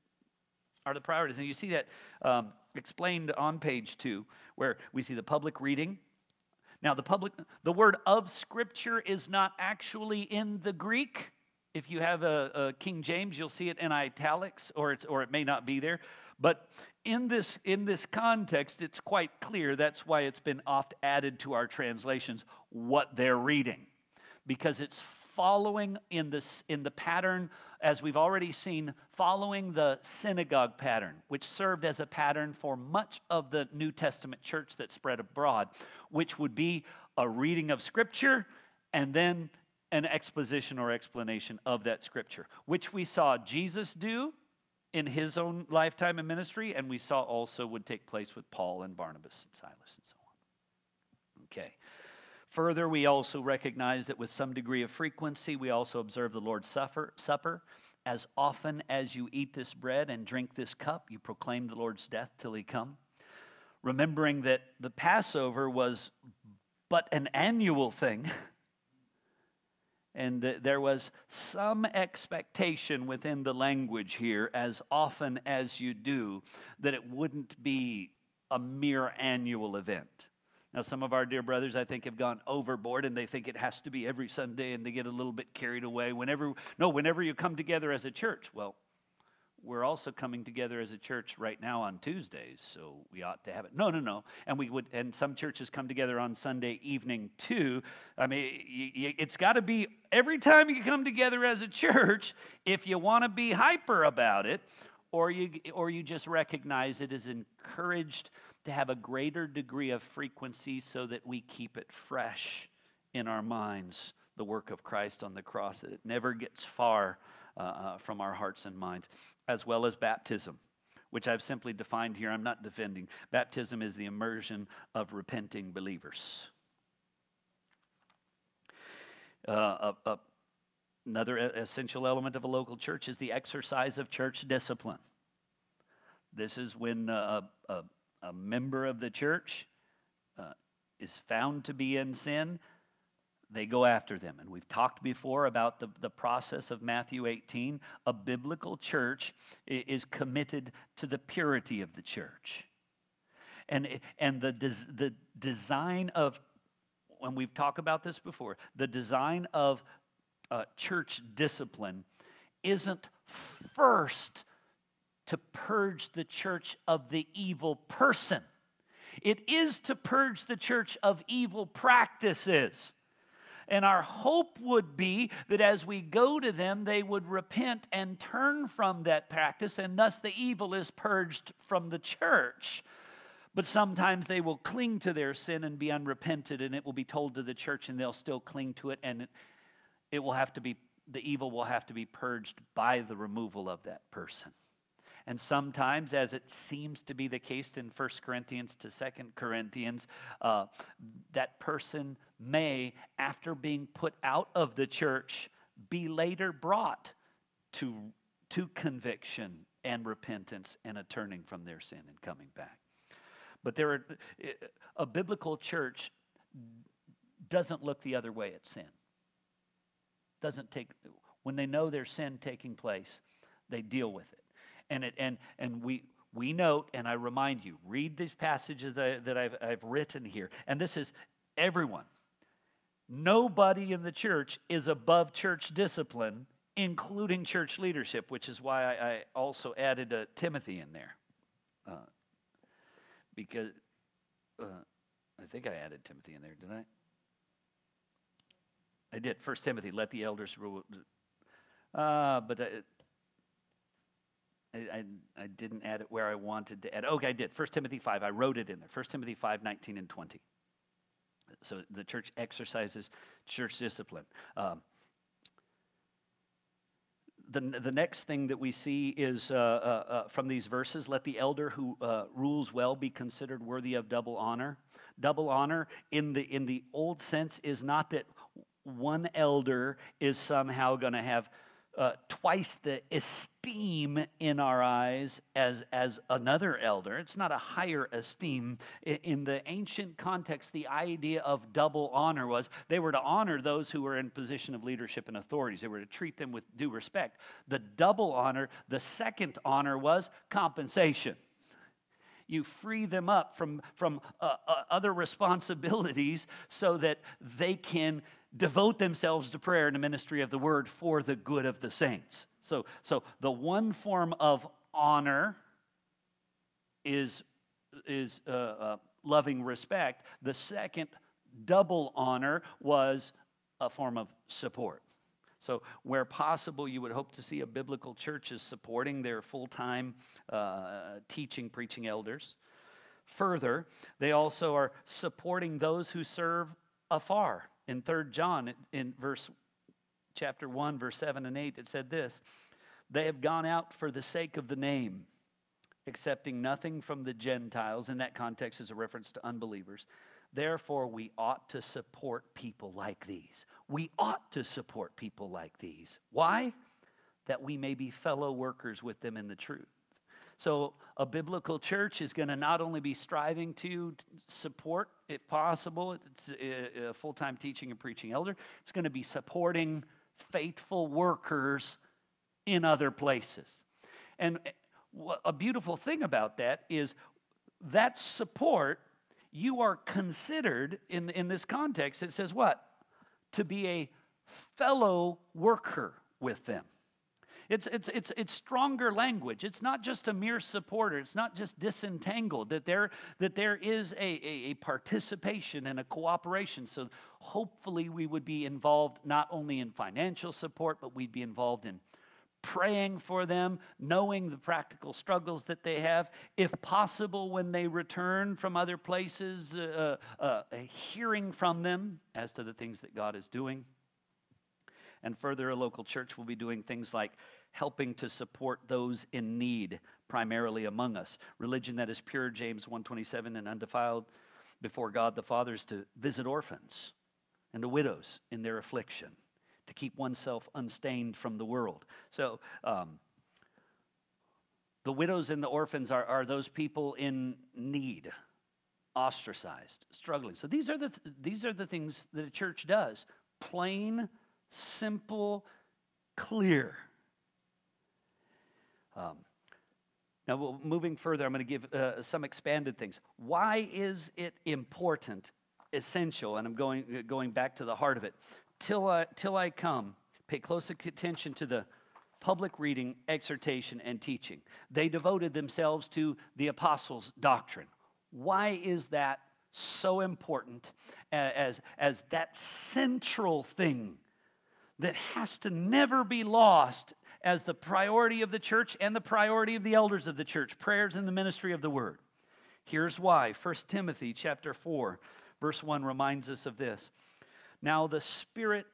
are the priorities. And you see that um, explained on page two, where we see the public reading. Now, the public, the word of Scripture is not actually in the Greek. If you have a, a King James, you'll see it in italics, or it's, or it may not be there. But in this in this context, it's quite clear. That's why it's been oft added to our translations what they're reading, because it's following in this in the pattern as we've already seen, following the synagogue pattern, which served as a pattern for much of the New Testament church that spread abroad, which would be a reading of Scripture and then an exposition or explanation of that Scripture, which we saw Jesus do in his own lifetime and ministry, and we saw also would take place with Paul and Barnabas and Silas and so on. Okay. Further, we also recognize that with some degree of frequency, we also observe the Lord's Supper. supper. As often as you eat this bread and drink this cup, you proclaim the Lord's death till he come. Remembering that the Passover was but an annual thing. *laughs* and there was some expectation within the language here, as often as you do, that it wouldn't be a mere annual event. Now, some of our dear brothers, I think, have gone overboard and they think it has to be every Sunday and they get a little bit carried away. Whenever, no, whenever you come together as a church, well, we're also coming together as a church right now on Tuesdays, so we ought to have it. No, no, no. And we would, and some churches come together on Sunday evening too. I mean, it's got to be every time you come together as a church. If you want to be hyper about it, or you, or you just recognize it as encouraged to have a greater degree of frequency so that we keep it fresh in our minds, the work of Christ on the cross, that it never gets far uh, uh, from our hearts and minds, as well as baptism, which I've simply defined here. I'm not defending. Baptism is the immersion of repenting believers. Uh, another essential element of a local church is the exercise of church discipline. This is when uh, a, a member of the church uh, is found to be in sin, they go after them. And we've talked before about the, the process of Matthew 18. A biblical church is committed to the purity of the church. And, and the, des, the design of, when we've talked about this before, the design of uh, church discipline isn't first to purge the church of the evil person. It is to purge the church of evil practices. And our hope would be that as we go to them, they would repent and turn from that practice, and thus the evil is purged from the church. But sometimes they will cling to their sin and be unrepented, and it will be told to the church, and they'll still cling to it, and it, it will have to be, the evil will have to be purged by the removal of that person. And sometimes, as it seems to be the case in 1 Corinthians to 2 Corinthians, uh, that person may, after being put out of the church, be later brought to, to conviction and repentance and a turning from their sin and coming back. But there are, a biblical church doesn't look the other way at sin. Doesn't take, when they know there's sin taking place, they deal with it and it and and we we note and i remind you read these passages that, that I've, I've written here. And this is everyone. Nobody in the church is above church discipline including church leadership which is why i, I also added a timothy in there. Uh, because uh, i think i added timothy in there didn't i? I did. First timothy let the elders rule. Uh, but uh, I, I, I, didn't add it where I wanted to add. Okay, I did. 1 Timothy 5. I wrote it in there. 1 Timothy 5, 19 and 20. So the church exercises church discipline. Um, the, the next thing that we see is uh, uh, uh, from these verses let the elder who uh, rules well be considered worthy of double honor. Double honor in the, in the old sense is not that one elder is somehow going to have uh, twice the esteem in our eyes as, as another elder. It's not a higher esteem. In, in the ancient context, the idea of double honor was they were to honor those who were in position of leadership and authorities, they were to treat them with due respect. The double honor, the second honor was compensation you free them up from, from uh, uh, other responsibilities so that they can devote themselves to prayer and the ministry of the word for the good of the saints. So, so the one form of honor is, is uh, uh, loving respect. The second double honor was a form of support. So, where possible, you would hope to see a biblical church is supporting their full time uh, teaching, preaching elders. Further, they also are supporting those who serve afar in 3 John, in verse chapter 1, verse 7 and 8, it said this They have gone out for the sake of the name, accepting nothing from the Gentiles. In that context, is a reference to unbelievers. Therefore, we ought to support people like these. We ought to support people like these. Why? That we may be fellow workers with them in the truth. So, a biblical church is going to not only be striving to support, if possible, it's a full time teaching and preaching elder, it's going to be supporting faithful workers in other places. And eh, a beautiful thing about that is that support, you are considered in, in this context, it says what? To be a fellow worker with them. It's, it's, it's, it's stronger language. It's not just a mere supporter. It's not just disentangled, that there, that there is a, a, a participation and a cooperation. So hopefully we would be involved not only in financial support, but we'd be involved in praying for them, knowing the practical struggles that they have. If possible, when they return from other places, uh, uh, uh hearing from them as to the things that God is doing. And further, a local church will be doing things like helping to support those in need, primarily among us. Religion that is pure, James 127, and undefiled before God the Father is to visit orphans and the widows in their affliction, to keep oneself unstained from the world. So, um, the widows and the orphans are, are those people in need, ostracized, struggling. So these are the th- these are the things that a church does. Plain, simple, clear. Um, now, moving further, I'm going to give uh, some expanded things. Why is it important, essential? And I'm going, uh, going back to the heart of it. Till I, till I come, pay close attention to the public reading, exhortation, and teaching. They devoted themselves to the apostles' doctrine. Why is that so important as, as that central thing that has to never be lost as the priority of the church and the priority of the elders of the church prayers and the ministry of the word. Here's why. 1 timothy chapter 4 verse 1 reminds us of this. Now the spirit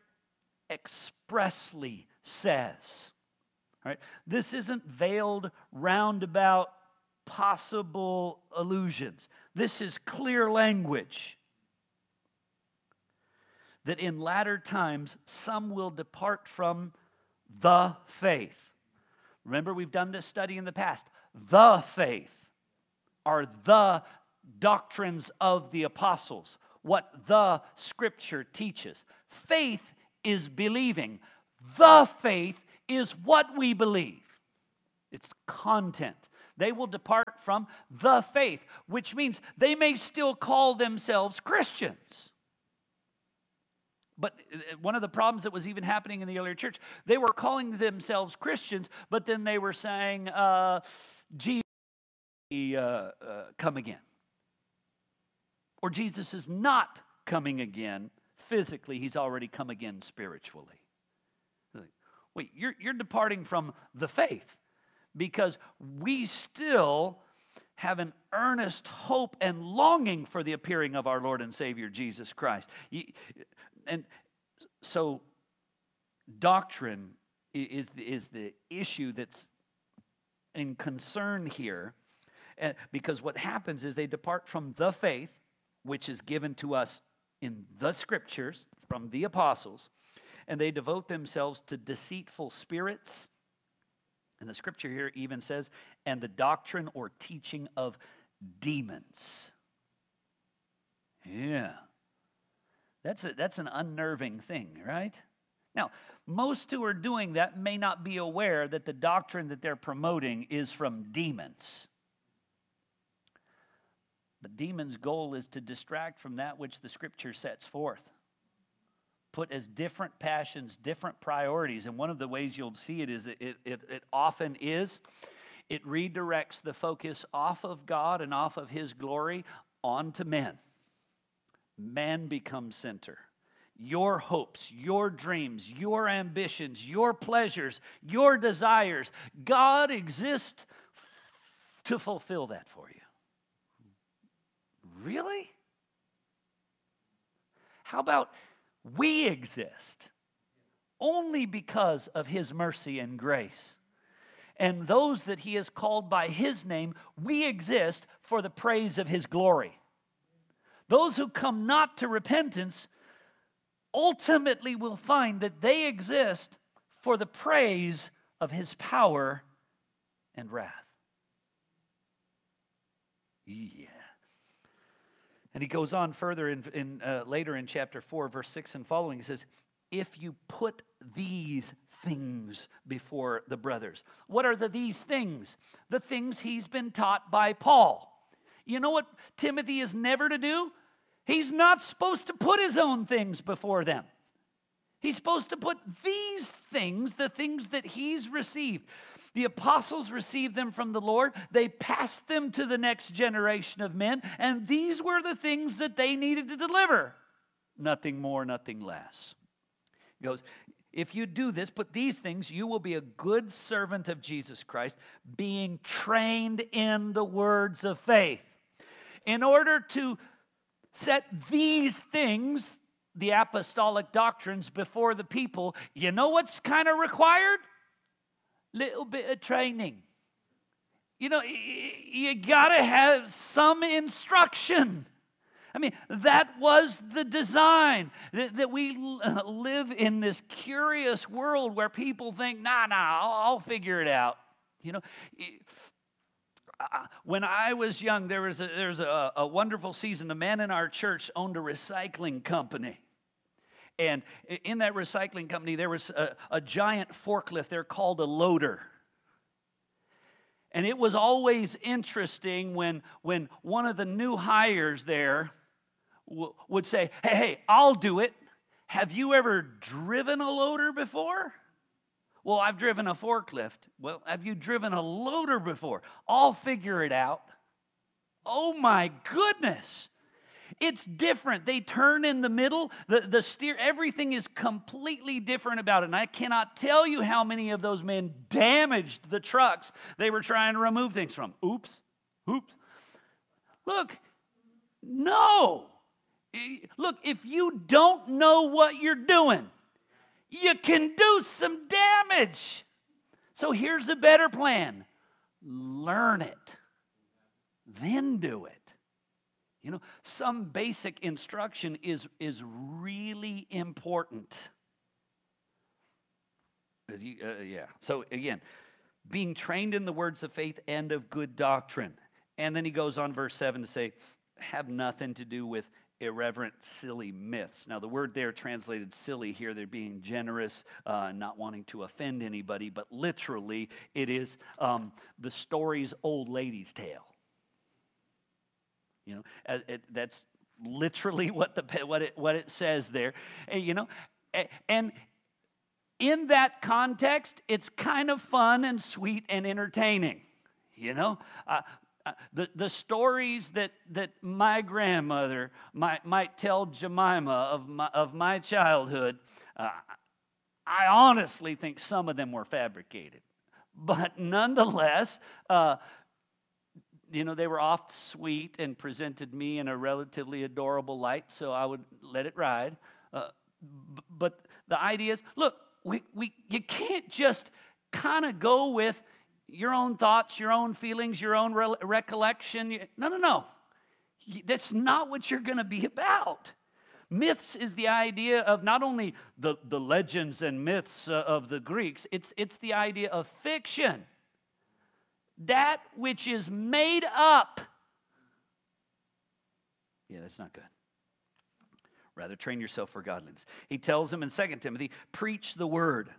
expressly says right this isn't veiled roundabout possible illusions. this is clear language that in latter times some will depart from the faith. Remember, we've done this study in the past. The faith are the doctrines of the apostles, what the scripture teaches. Faith is believing, the faith is what we believe, it's content. They will depart from the faith, which means they may still call themselves Christians. But uh, one of the problems that was even happening in the earlier church, they were calling themselves Christians, but then they were saying, uh, Jesus, uh, uh, come again. Or Jesus is not coming again physically, he's already come again spiritually. Wait, you're, you're departing from the faith because we still have an earnest hope and longing for the appearing of our Lord and Savior Jesus Christ. And so, doctrine is the, is the issue that's in concern here. Eh, because what happens is they depart from the faith, which is given to us in the scriptures from the apostles, and they devote themselves to deceitful spirits. And the scripture here even says, and the doctrine or teaching of demons. Yeah. That's, a, that's an unnerving thing, right? Now, most who are doing that may not be aware that the doctrine that they're promoting is from demons. But demons' goal is to distract from that which the scripture sets forth. Put as different passions, different priorities. And one of the ways you'll see it is that it, it, it often is it redirects the focus off of God and off of His glory onto men. Man becomes center your hopes, your dreams, your ambitions, your pleasures, your desires. God exists to fulfill that for you. Really? How about we exist only because of His mercy and grace? And those that He has called by His name, we exist for the praise of His glory. Those who come not to repentance ultimately will find that they exist for the praise of his power and wrath. Yeah. And he goes on further in, in uh, later in chapter 4, verse 6 and following. He says, If you put these things before the brothers. What are the these things? The things he's been taught by Paul. You know what Timothy is never to do? He's not supposed to put his own things before them. He's supposed to put these things, the things that he's received. The apostles received them from the Lord. They passed them to the next generation of men, and these were the things that they needed to deliver. Nothing more, nothing less. He goes, if you do this, put these things, you will be a good servant of Jesus Christ, being trained in the words of faith. In order to set these things, the apostolic doctrines, before the people, you know what's kind of required? Little bit of training. You know, you got to have some instruction. I mean, that was the design that, that, we *laughs* live in this curious world where people think, nah, nah, I'll, I'll figure it out. You know, when I was young, there was, a, there was a, a wonderful season. A man in our church owned a recycling company. And in that recycling company, there was a, a giant forklift there called a loader. And it was always interesting when, when one of the new hires there w- would say, Hey, hey, I'll do it. Have you ever driven a loader before? Well, I've driven a forklift. Well, have you driven a loader before? I'll figure it out. Oh my goodness. It's different. They turn in the middle. The, the steer, everything is completely different about it. And I cannot tell you how many of those men damaged the trucks they were trying to remove things from. Oops, oops. Look, no. Eh, look, if you don't know what you're doing, you can do some damage. So here's a better plan learn it, then do it. You know, some basic instruction is, is really important. You, uh, yeah. So again, being trained in the words of faith and of good doctrine. And then he goes on, verse 7, to say, have nothing to do with irreverent, silly myths. Now, the word there translated silly here, they're being generous, uh, not wanting to offend anybody, but literally it is um, the story's old lady's tale. You know, it, that's literally *laughs* what, the, what, it, what it says there. You know, and in that context, it's kind of fun and sweet and entertaining. You know, uh, uh, the, the stories that, that my grandmother might, might tell Jemima of my, of my childhood, uh, I honestly think some of them were fabricated. but nonetheless, uh, you know, they were oft sweet and presented me in a relatively adorable light, so I would let it ride. Uh, b- but the idea is look, we, we, you can't just kind of go with your own thoughts, your own feelings, your own re- recollection. No, no, no. That's not what you're going to be about. Myths is the idea of not only the, the legends and myths uh, of the Greeks, it's, it's the idea of fiction. That which is made up. Yeah, that's not good. Rather, train yourself for godliness. He tells him in 2 Timothy preach the word.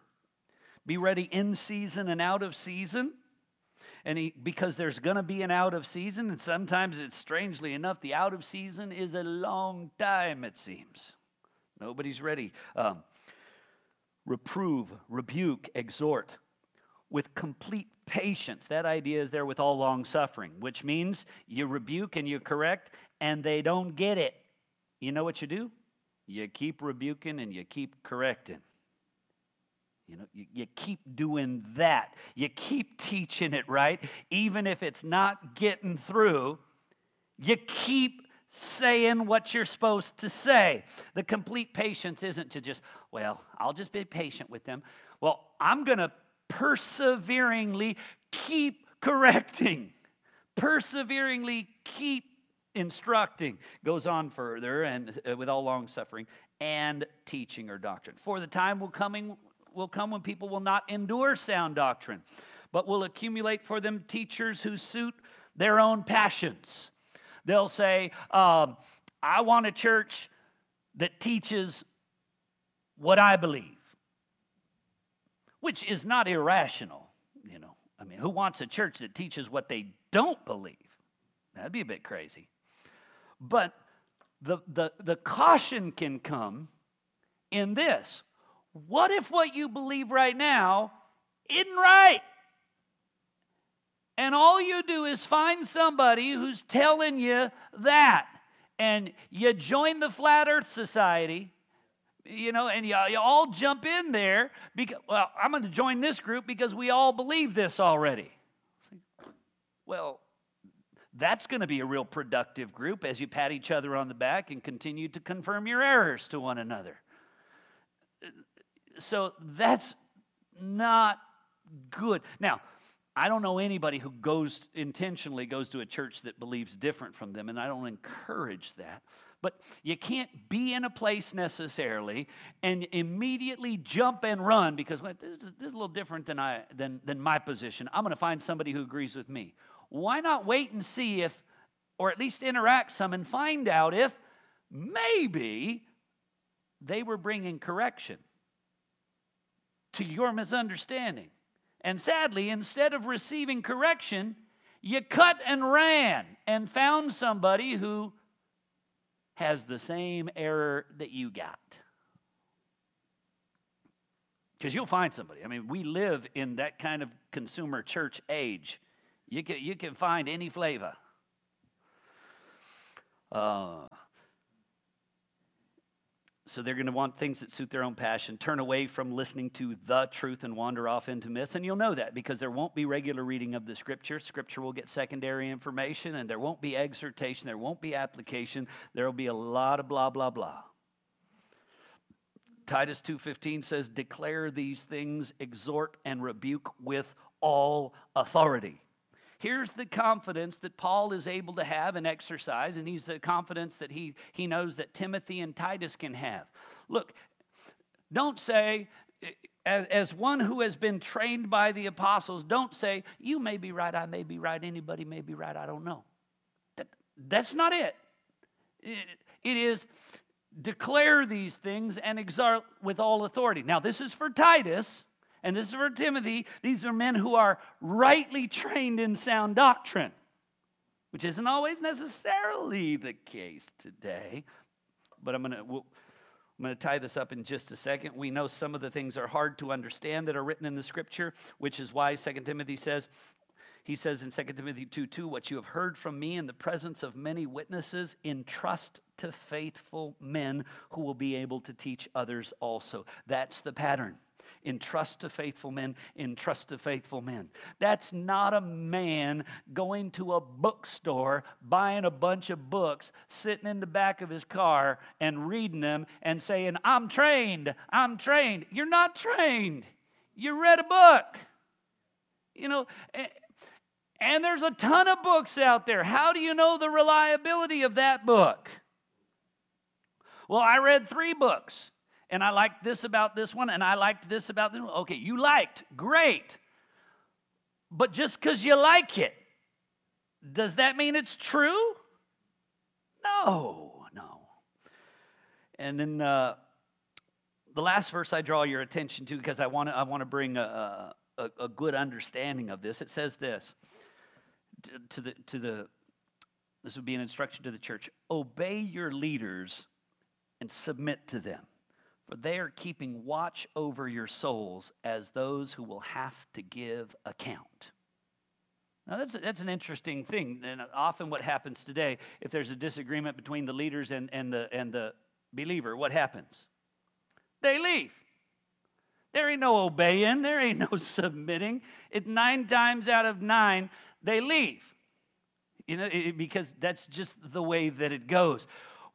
Be ready in season and out of season. And he, because there's going to be an out of season, and sometimes it's strangely enough, the out of season is a long time, it seems. Nobody's ready. Um, reprove, rebuke, exhort with complete patience. That idea is there with all long suffering, which means you rebuke and you correct, and they don't get it. You know what you do? You keep rebuking and you keep correcting. You know, you, you keep doing that. You keep teaching it right, even if it's not getting through. You keep saying what you're supposed to say. The complete patience isn't to just, well, I'll just be patient with them. Well, I'm going to perseveringly keep correcting, perseveringly keep instructing. Goes on further and uh, with all long suffering and teaching or doctrine. For the time will coming will come when people will not endure sound doctrine, but will accumulate for them teachers who suit their own passions. They'll say, um, I want a church that teaches what I believe, which is not irrational, you know. I mean, who wants a church that teaches what they don't believe? That'd be a bit crazy. But the, the, the caution can come in this what if what you believe right now isn't right? And all you do is find somebody who's telling you that. And you join the Flat Earth Society, you know, and you, you all jump in there because, well, I'm going to join this group because we all believe this already. Well, that's going to be a real productive group as you pat each other on the back and continue to confirm your errors to one another. So that's not good. Now, I don't know anybody who goes intentionally goes to a church that believes different from them, and I don't encourage that. But you can't be in a place necessarily and immediately jump and run because well, this, is, this, is, a little different than, I, than, than my position. I'm going to find somebody who agrees with me. Why not wait and see if, or at least interact some and find out if maybe they were bringing correction to your misunderstanding? And sadly, instead of receiving correction, you cut and ran and found somebody who has the same error that you got. Because you'll find somebody. I mean, we live in that kind of consumer church age. You can, you can find any flavor. Uh, so they're going to want things that suit their own passion, turn away from listening to the truth and wander off into myths. And you'll know that because there won't be regular reading of the scripture. Scripture will get secondary information, and there won't be exhortation, there won't be application. There will be a lot of blah, blah, blah. Titus 2:15 says declare these things exhort and rebuke with all authority here's the confidence that Paul is able to have and exercise, and he's the confidence that he, he knows that Timothy and Titus can have. Look, don't say, as, as one who has been trained by the apostles, don't say, you may be right, I may be right, anybody may be right, I don't know. That, that's not it. it. It is declare these things and exhort with all authority. Now, this is for Titus and this is for Timothy. These are men who are rightly trained in sound doctrine, which isn't always necessarily the case today. But I'm going to. We'll, I'm going to tie this up in just a second. We know some of the things are hard to understand that are written in the scripture, which is why 2 Timothy says, he says in 2 Timothy 2 2, what you have heard from me in the presence of many witnesses, entrust to faithful men who will be able to teach others also. That's the pattern. Entrust to faithful men, entrust to faithful men. That's not a man going to a bookstore, buying a bunch of books, sitting in the back of his car and reading them and saying, I'm trained, I'm trained. You're not trained. You read a book. You know, and there's a ton of books out there. How do you know the reliability of that book? Well, I read three books and I liked this about this one, and I liked this about this one. Okay, you liked, great. But just because you like it, does that mean it's true? No, no. And then uh, the last verse I draw your attention to because I want to I want to bring a, a, a, good understanding of this. It says this to, to the to the this would be an instruction to the church: obey your leaders and submit to them for they are keeping watch over your souls as those who will have to give account. Now, that's, that's an interesting thing. And often, what happens today, if there's a disagreement between the leaders and, and, the, and the believer, what happens? They leave. There ain't no obeying, there ain't no *laughs* submitting. It nine times out of nine, they leave. You know, it, because that's just the way that it goes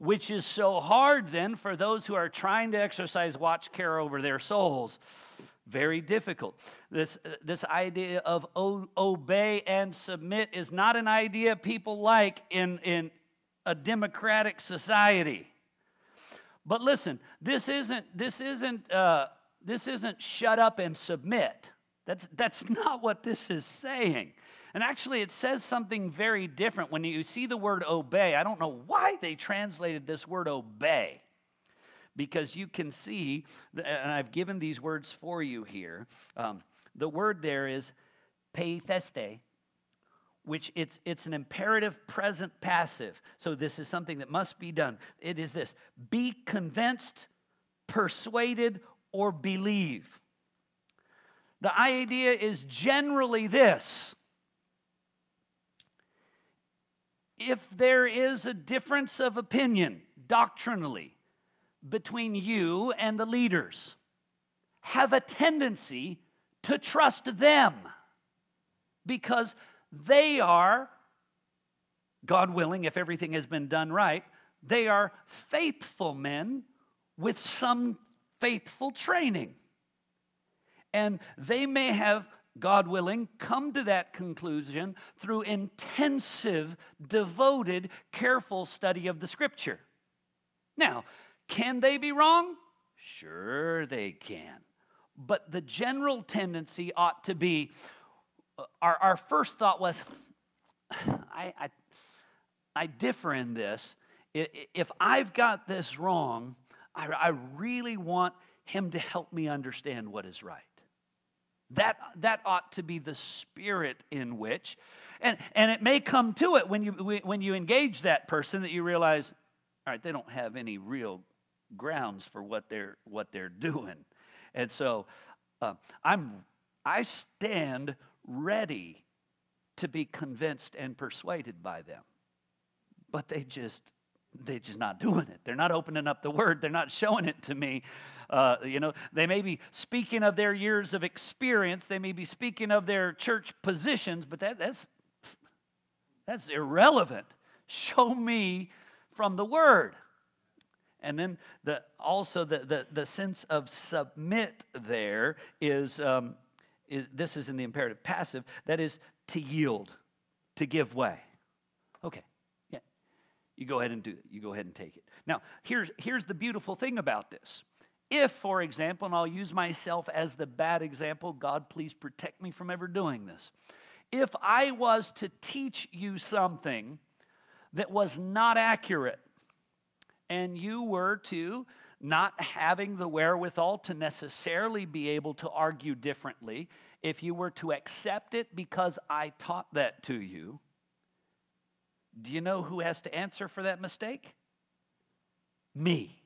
which is so hard then for those who are trying to exercise watch care over their souls. Very difficult. This, this idea of obey and submit is not an idea people like in, in a democratic society. But listen, this isn't, this isn't, uh, this isn't shut up and submit. That's, that's *laughs* not what this is saying. And actually, it says something very different. When you see the word obey, I don't know why they translated this word obey. Because you can see, and I've given these words for you here. Um, the word there is peithesthe, which it's, it's an imperative present passive. So this is something that must be done. It is this be convinced, persuaded, or believe. The idea is generally this if there is a difference of opinion doctrinally between you and the leaders, have a tendency to trust them because they are, God willing, if everything has been done right, they are faithful men with some faithful training. And they may have God willing, come to that conclusion through intensive, devoted, careful study of the scripture. Now, can they be wrong? Sure, they can. But the general tendency ought to be uh, our, our first thought was, *sighs* I, I, I differ in this. If I've got this wrong, I, I really want him to help me understand what is right. That, that ought to be the spirit in which, and, and it may come to it when you, when you engage that person that you realize, all right, they don't have any real grounds for what they're, what they're *laughs* doing. And so uh, I'm, I stand ready to be convinced and persuaded by them. But they just, they're just not doing it. They're not opening up the word. They're not showing it to me. Uh, you know, they may be speaking of their years of experience. They may be speaking of their church positions, but that, that's that's irrelevant. Show me from the word. And then the also the the, the sense of submit there is, um, is this is in the imperative passive. That is to yield, to give way. Okay. You go ahead and do it. You go ahead and take it. Now, here's, here's the beautiful thing about this. If, for example, and I'll use myself as the bad example, God, please protect me from ever doing this. If I was to teach you something that was not accurate, and you were to not having the wherewithal to necessarily be able to argue differently, if you were to accept it because I taught that to you, do you know who has to answer for that mistake? Me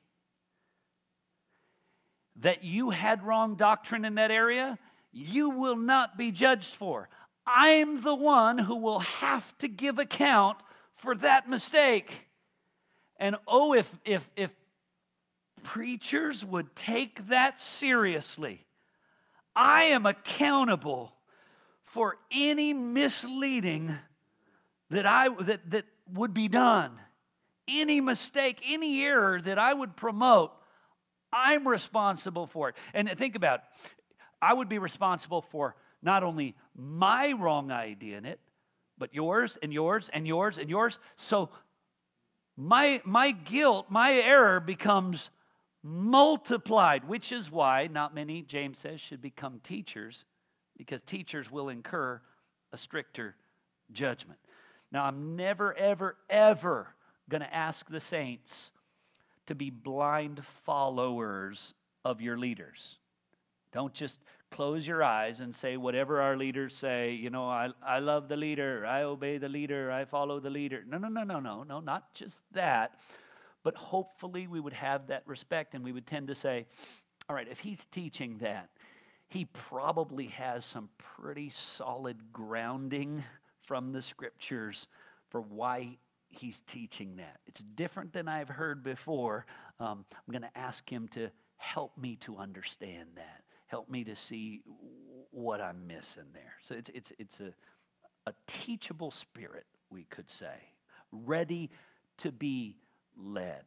that you had wrong doctrine in that area, you will not be judged for. I'm the one who will have to give account for that mistake. And oh, if, if, if preachers would take that seriously, I am accountable for any misleading that I that, that would be done. Any mistake, any error that I would promote, I'm responsible for it. And think about it. I would be responsible for not only my wrong idea in it, but yours and yours and yours and yours. So my, my guilt, my error becomes multiplied, which is why not many, James says, should become teachers, because teachers will incur a stricter judgment. Now, I'm never, ever, ever going to ask the saints to be blind followers of your leaders. Don't just close your eyes and say whatever our leaders say, you know, I, I love the leader, I obey the leader, I follow the leader. No, no, no, no, no, no, not just that. But hopefully we would have that respect and we would tend to say, all right, if he's teaching that, he probably has some pretty solid grounding from the scriptures for why he's teaching that. It's different than I've heard before. Um, I'm going to ask him to help me to understand that help me to see what I'm missing there. So it's, it's, it's a, a teachable spirit, we could say, ready to be led.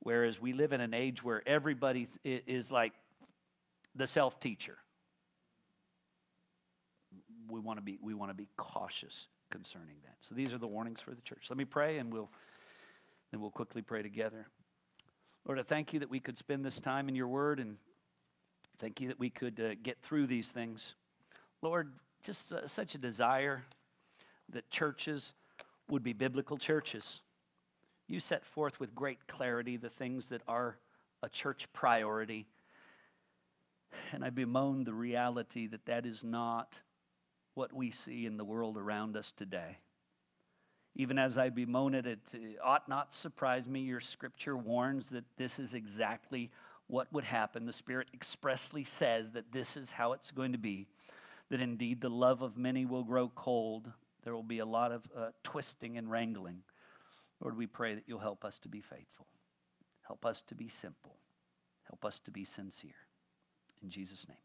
Whereas we live in an age where everybody is like the self teacher. We want to be we want to be cautious concerning that. So these are the warnings for the church. Let me pray and we'll then we'll quickly pray together. Lord, I thank you that we could spend this time in your word and Thank you that we could uh, get through these things. Lord, just uh, such a desire that churches would be biblical churches. You set forth with great clarity the things that are a church priority. And I bemoan the reality that that is not what we see in the world around us today. Even as I bemoan it, it ought not surprise me. Your scripture warns that this is exactly what would happen. The Spirit expressly says that this is how it's going to be, that indeed the love of many will grow cold. There will be a lot of uh, twisting and wrangling. Lord, we pray that you'll help us to be faithful, help us to be simple, help us to be sincere. In Jesus' name.